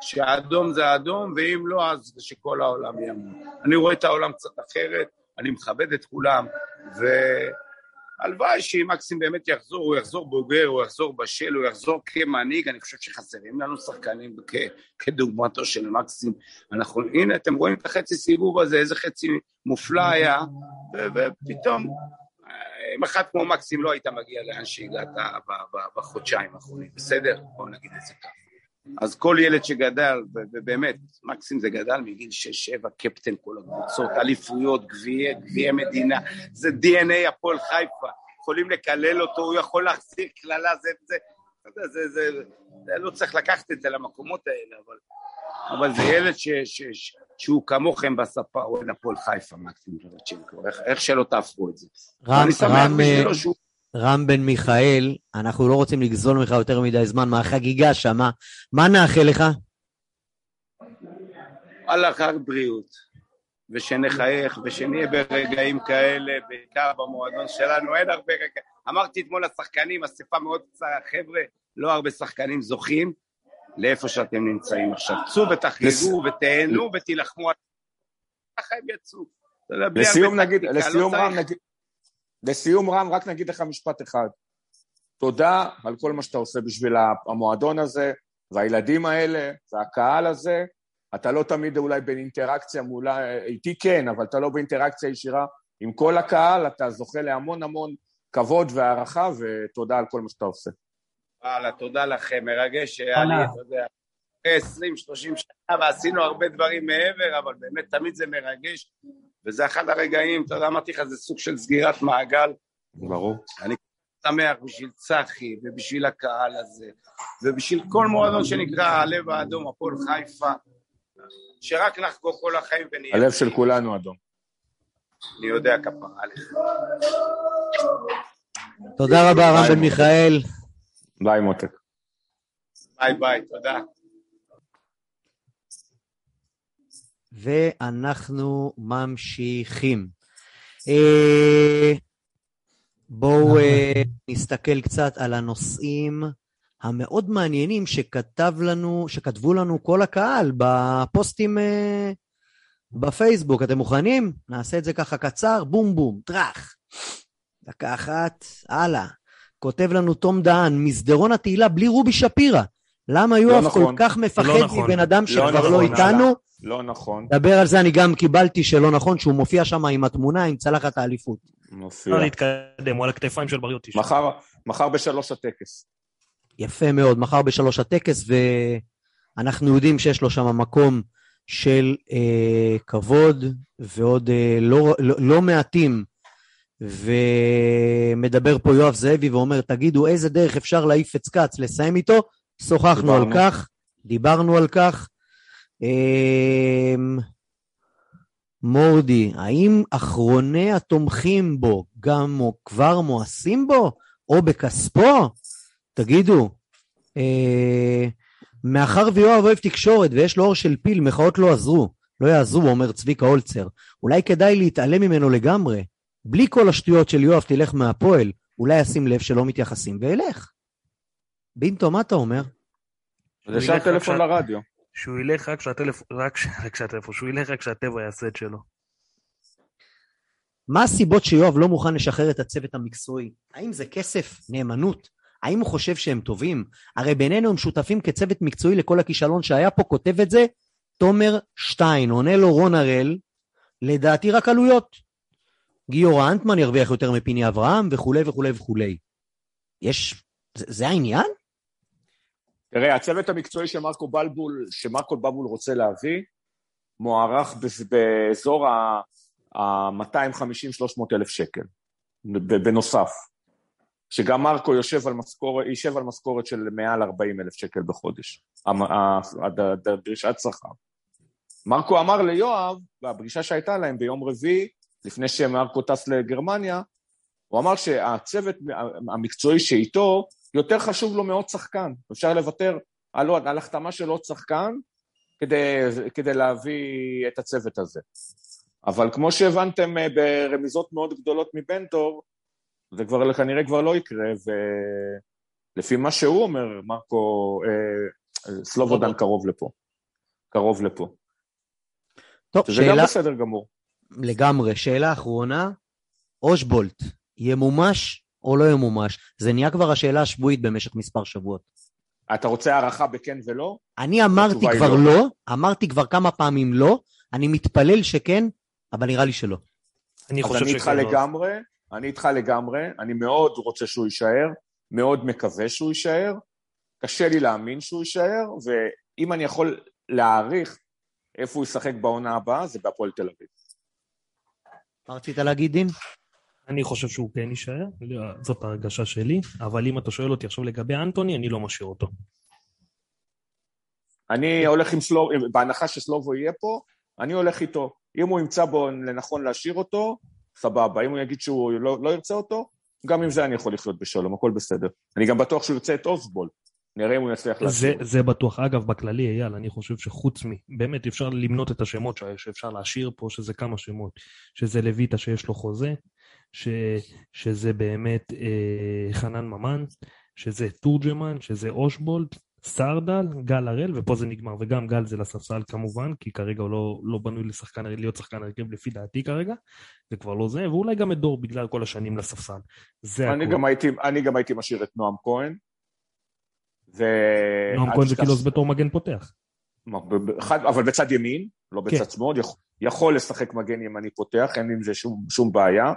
שהאדום זה האדום, ואם לא, אז שכל העולם ימות. אני רואה את העולם קצת אחרת, אני מכבד את כולם, והלוואי שאם מקסים באמת יחזור, הוא יחזור בוגר, הוא יחזור בשל, הוא יחזור כמנהיג, אני חושב שחסרים לנו שחקנים כ... כדוגמתו של מקסים. אנחנו, הנה, אתם רואים את החצי סיבוב הזה, איזה חצי מופלא היה, ו... ופתאום, אם אחד כמו מקסים לא היית מגיע לאן שהגעת בחודשיים האחרונים, בסדר? בואו נגיד את זה ככה. אז כל ילד שגדל, ובאמת, מקסים זה גדל מגיל 6-7, קפטן כל הקבוצות, אליפויות, גביעי, גביעי מדינה, זה DNA הפועל חיפה, יכולים לקלל אותו, הוא יכול להחזיר קללה, זה, זה, יודע, זה, זה, זה, לא צריך לקחת את זה למקומות האלה, אבל, אבל זה ילד ש, ש, ש, שהוא כמוכם בספה, הוא אוהד הפועל חיפה, מקסים איך, איך שלא תהפכו את זה. רם, רם, אה, שהוא... רם בן מיכאל, אנחנו לא רוצים לגזול ממך יותר מדי זמן מהחגיגה שמה. מה נאחל לך? וואלה, רק בריאות, ושנחייך, ושנהיה ברגעים כאלה, בעיקר במועדון שלנו, אין הרבה רגעים. אמרתי אתמול לשחקנים, אספה מאוד קצרה, חבר'ה, לא הרבה שחקנים זוכים לאיפה שאתם נמצאים עכשיו. צאו ותחגגו ותהנו ותילחמו על... ככה הם יצאו. לסיום נגיד, לא לסיום רם נגיד, לסיום רם רק נגיד לך משפט אחד. תודה על כל מה שאתה עושה בשביל המועדון הזה, והילדים האלה, והקהל הזה. אתה לא תמיד אולי באינטראקציה מול... איתי כן, אבל אתה לא באינטראקציה ישירה עם כל הקהל, אתה זוכה להמון המון כבוד והערכה, ותודה על כל מה שאתה עושה. וואלה, תודה לכם, מרגש שהיה לי, אתה יודע, אחרי 20-30 שנה, ועשינו הרבה דברים מעבר, אבל באמת תמיד זה מרגש, וזה אחד הרגעים, אתה יודע, אמרתי לך, זה סוג של סגירת מעגל. ברור. אני שמח בשביל צחי, ובשביל הקהל הזה, ובשביל כל מועדון שנקרא הלב האדום, הפועל חיפה, שרק נחגוג כל החיים ונהיה... הלב של כולנו אדום. אני יודע כפרה עליך. תודה רבה, רם בן מיכאל. ביי מותק. ביי ביי, תודה. ואנחנו ממשיכים. אה, בואו אה, נסתכל קצת על הנושאים המאוד מעניינים שכתב לנו, שכתבו לנו כל הקהל בפוסטים אה, בפייסבוק. אתם מוכנים? נעשה את זה ככה קצר, בום בום, טראח. דקה אחת, הלאה. כותב לנו תום דהן, מסדרון התהילה בלי רובי שפירא. למה יואב נכון. כל כך מפחד לא נכון. מבן אדם לא שכבר נכון, לא איתנו? לא נכון. דבר על זה, אני גם קיבלתי שלא נכון, שהוא מופיע שם עם התמונה עם צלחת האליפות. מופיע. אפשר להתקדם, הוא על הכתפיים של בריוטי. מחר, מחר בשלוש הטקס. יפה מאוד, מחר בשלוש הטקס, ואנחנו יודעים שיש לו שם מקום של אה, כבוד, ועוד אה, לא, לא, לא מעטים. ומדבר פה יואב זאבי ואומר, תגידו, איזה דרך אפשר להעיף את כץ, לסיים איתו? שוחחנו על דיברנו. כך, דיברנו על כך. אה, מורדי, האם אחרוני התומכים בו גם או כבר מואסים בו, או בכספו? תגידו, אה, מאחר ויואב אוהב תקשורת ויש לו אור של פיל, מחאות לא עזרו, לא יעזרו, אומר צביקה הולצר. אולי כדאי להתעלם ממנו לגמרי. בלי כל השטויות של יואב תלך מהפועל, אולי ישים לב שלא מתייחסים וילך. בינטו, מה אתה אומר? ישר ילך רק טלפון לרדיו. שהוא ילך רק כשהטלפון, רק כש- רק כשהטלפון, שהוא ילך רק כשהטבע יעשה את שלו. מה הסיבות שיואב לא מוכן לשחרר את הצוות המקצועי? האם זה כסף? נאמנות? האם הוא חושב שהם טובים? הרי בינינו הם שותפים כצוות מקצועי לכל הכישלון שהיה פה, כותב את זה תומר שטיין, עונה לו רון הראל, לדעתי רק עלויות. גיורא אנטמן ירוויח יותר מפיני אברהם וכולי וכולי וכולי. יש... זה, זה העניין? תראה, הצוות המקצועי שמרקו בלבול, שמרקו בלבול רוצה להביא, מוערך באזור ה-250-300 אלף שקל, בנוסף. שגם מרקו יושב על משכורת, יישב על משכורת של מעל 40 אלף שקל בחודש, המ- ה- הד- הד- דרישת שכר. מרקו אמר ליואב, בפגישה שהייתה להם ביום רביעי, לפני שמרקו טס לגרמניה, הוא אמר שהצוות המקצועי שאיתו, יותר חשוב לו מעוד שחקן. אפשר לוותר על, על החתמה של עוד שחקן כדי, כדי להביא את הצוות הזה. אבל כמו שהבנתם אה, ברמיזות מאוד גדולות מבנטור, זה כבר כנראה כבר לא יקרה, ולפי מה שהוא אומר, מרקו, אה, סלובודן קרוב לפה. קרוב לפה. טוב, שזה גם שאלה בסדר גמור. לגמרי. שאלה אחרונה, אושבולט, ימומש או לא ימומש? זה נהיה כבר השאלה השבועית במשך מספר שבועות. אתה רוצה הערכה בכן ולא? אני אמרתי כבר לא. לא, אמרתי כבר כמה פעמים לא, אני מתפלל שכן, אבל נראה לי שלא. אני אז חושב אני איתך לא. לגמרי, אני איתך לגמרי, אני מאוד רוצה שהוא יישאר, מאוד מקווה שהוא יישאר, קשה לי להאמין שהוא יישאר, ואם אני יכול להעריך איפה הוא ישחק בעונה הבאה, זה בהפועל תל אביב. מה רצית להגיד, דין? אני חושב שהוא כן יישאר, זאת ההרגשה שלי, אבל אם אתה שואל אותי עכשיו לגבי אנטוני, אני לא משאיר אותו. אני הולך עם סלובו, בהנחה שסלובו יהיה פה, אני הולך איתו. אם הוא ימצא בו לנכון להשאיר אותו, סבבה. אם הוא יגיד שהוא לא, לא ירצה אותו, גם עם זה אני יכול לחיות בשלום, הכל בסדר. אני גם בטוח שהוא ירצה את אוסבול. נראה אם הוא יצליח זה, להשאיר. אותו. זה בטוח. אגב, בכללי, אייל, אני חושב שחוץ מ... באמת, אפשר למנות את השמות שאפשר להשאיר פה, שזה כמה שמות. שזה לויטה שיש לו חוזה, ש, שזה באמת אה, חנן ממן, שזה תורג'מן, שזה אושבולט, סרדל, גל הראל, ופה זה נגמר. וגם גל זה לספסל כמובן, כי כרגע הוא לא, לא בנוי לשחקן, להיות שחקן הרכב לפי דעתי כרגע, זה כבר לא זה, ואולי גם את דור בגלל כל השנים לספסל. זה אני הכול. גם, הייתי, אני גם הייתי משאיר את נועם כהן. ו... נועם כהן זה כאילו בתור מגן פותח. אחד- אבל בצד ימין, לא כן. בצד שמאל, יכול, יכול לשחק מגן ימני פותח, אין עם זה שום, שום בעיה.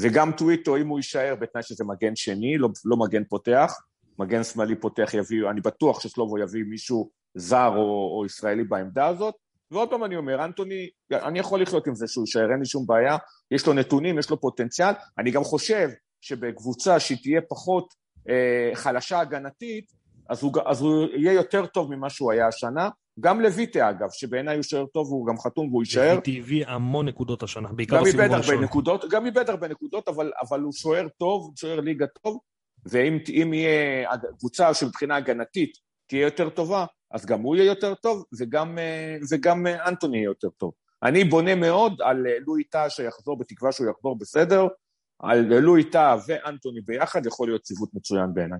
וגם טוויטו, אם הוא יישאר בתנאי שזה מגן שני, לא, לא מגן פותח, מגן שמאלי פותח יביא, אני בטוח שסלובו יביא מישהו זר או, או ישראלי בעמדה הזאת. ועוד פעם אני אומר, אנטוני, אני יכול לחיות עם זה שהוא יישאר, אין לי שום בעיה, יש לו נתונים, יש לו פוטנציאל. אני גם חושב שבקבוצה שהיא תהיה פחות אה, חלשה הגנתית, אז הוא, אז הוא יהיה יותר טוב ממה שהוא היה השנה. גם לויטה אגב, שבעיניי הוא שוער טוב, הוא גם חתום והוא יישאר. ויטי הביא המון נקודות השנה, בעיקר גם בסיבוב איבד הרבה הראשון. נקודות, גם איבד הרבה נקודות, אבל, אבל הוא שוער טוב, שוער ליגה טוב, ואם אם יהיה קבוצה שמבחינה הגנתית תהיה יותר טובה, אז גם הוא יהיה יותר טוב, וגם, אה, וגם אה, אנטוני יהיה יותר טוב. אני בונה מאוד על לואי טאה שיחזור, בתקווה שהוא יחזור בסדר, על לואי טאה ואנטוני ביחד יכול להיות ציוות מצוין בעיניי.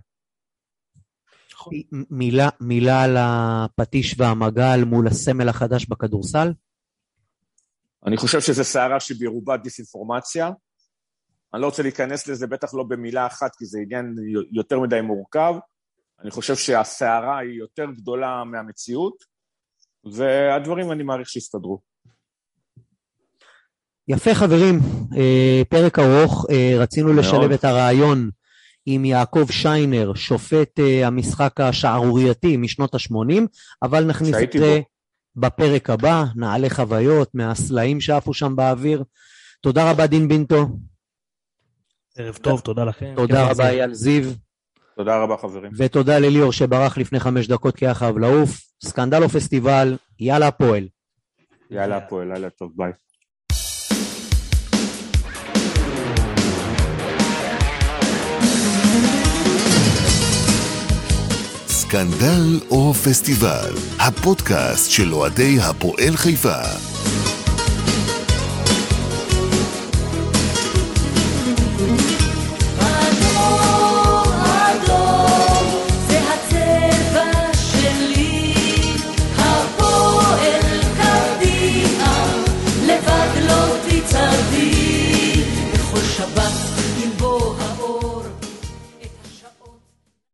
מ- מילה, מילה על הפטיש והמגל מול הסמל החדש בכדורסל? אני חושב שזו סערה שברובה דיסאינפורמציה. אני לא רוצה להיכנס לזה, בטח לא במילה אחת, כי זה עניין יותר מדי מורכב. אני חושב שהסערה היא יותר גדולה מהמציאות, והדברים אני מעריך שיסתדרו. יפה חברים, אה, פרק ארוך, אה, רצינו מאוד. לשלב את הרעיון עם יעקב שיינר, שופט אה, המשחק השערורייתי משנות ה-80, אבל נכניס את זה בו. בפרק הבא, נעלה חוויות מהסלעים שעפו שם באוויר. תודה רבה דין בינטו, ערב טוב, תודה לכם. תודה כיף רבה לחזור. אייל זיו, תודה רבה, חברים. ותודה לליאור שברח לפני חמש דקות כי היה חייב לעוף. סקנדל או פסטיבל, יאללה הפועל. יאללה, הפועל, לילה טוב, ביי. סקנדל או פסטיבל, הפודקאסט של אוהדי הפועל חיפה.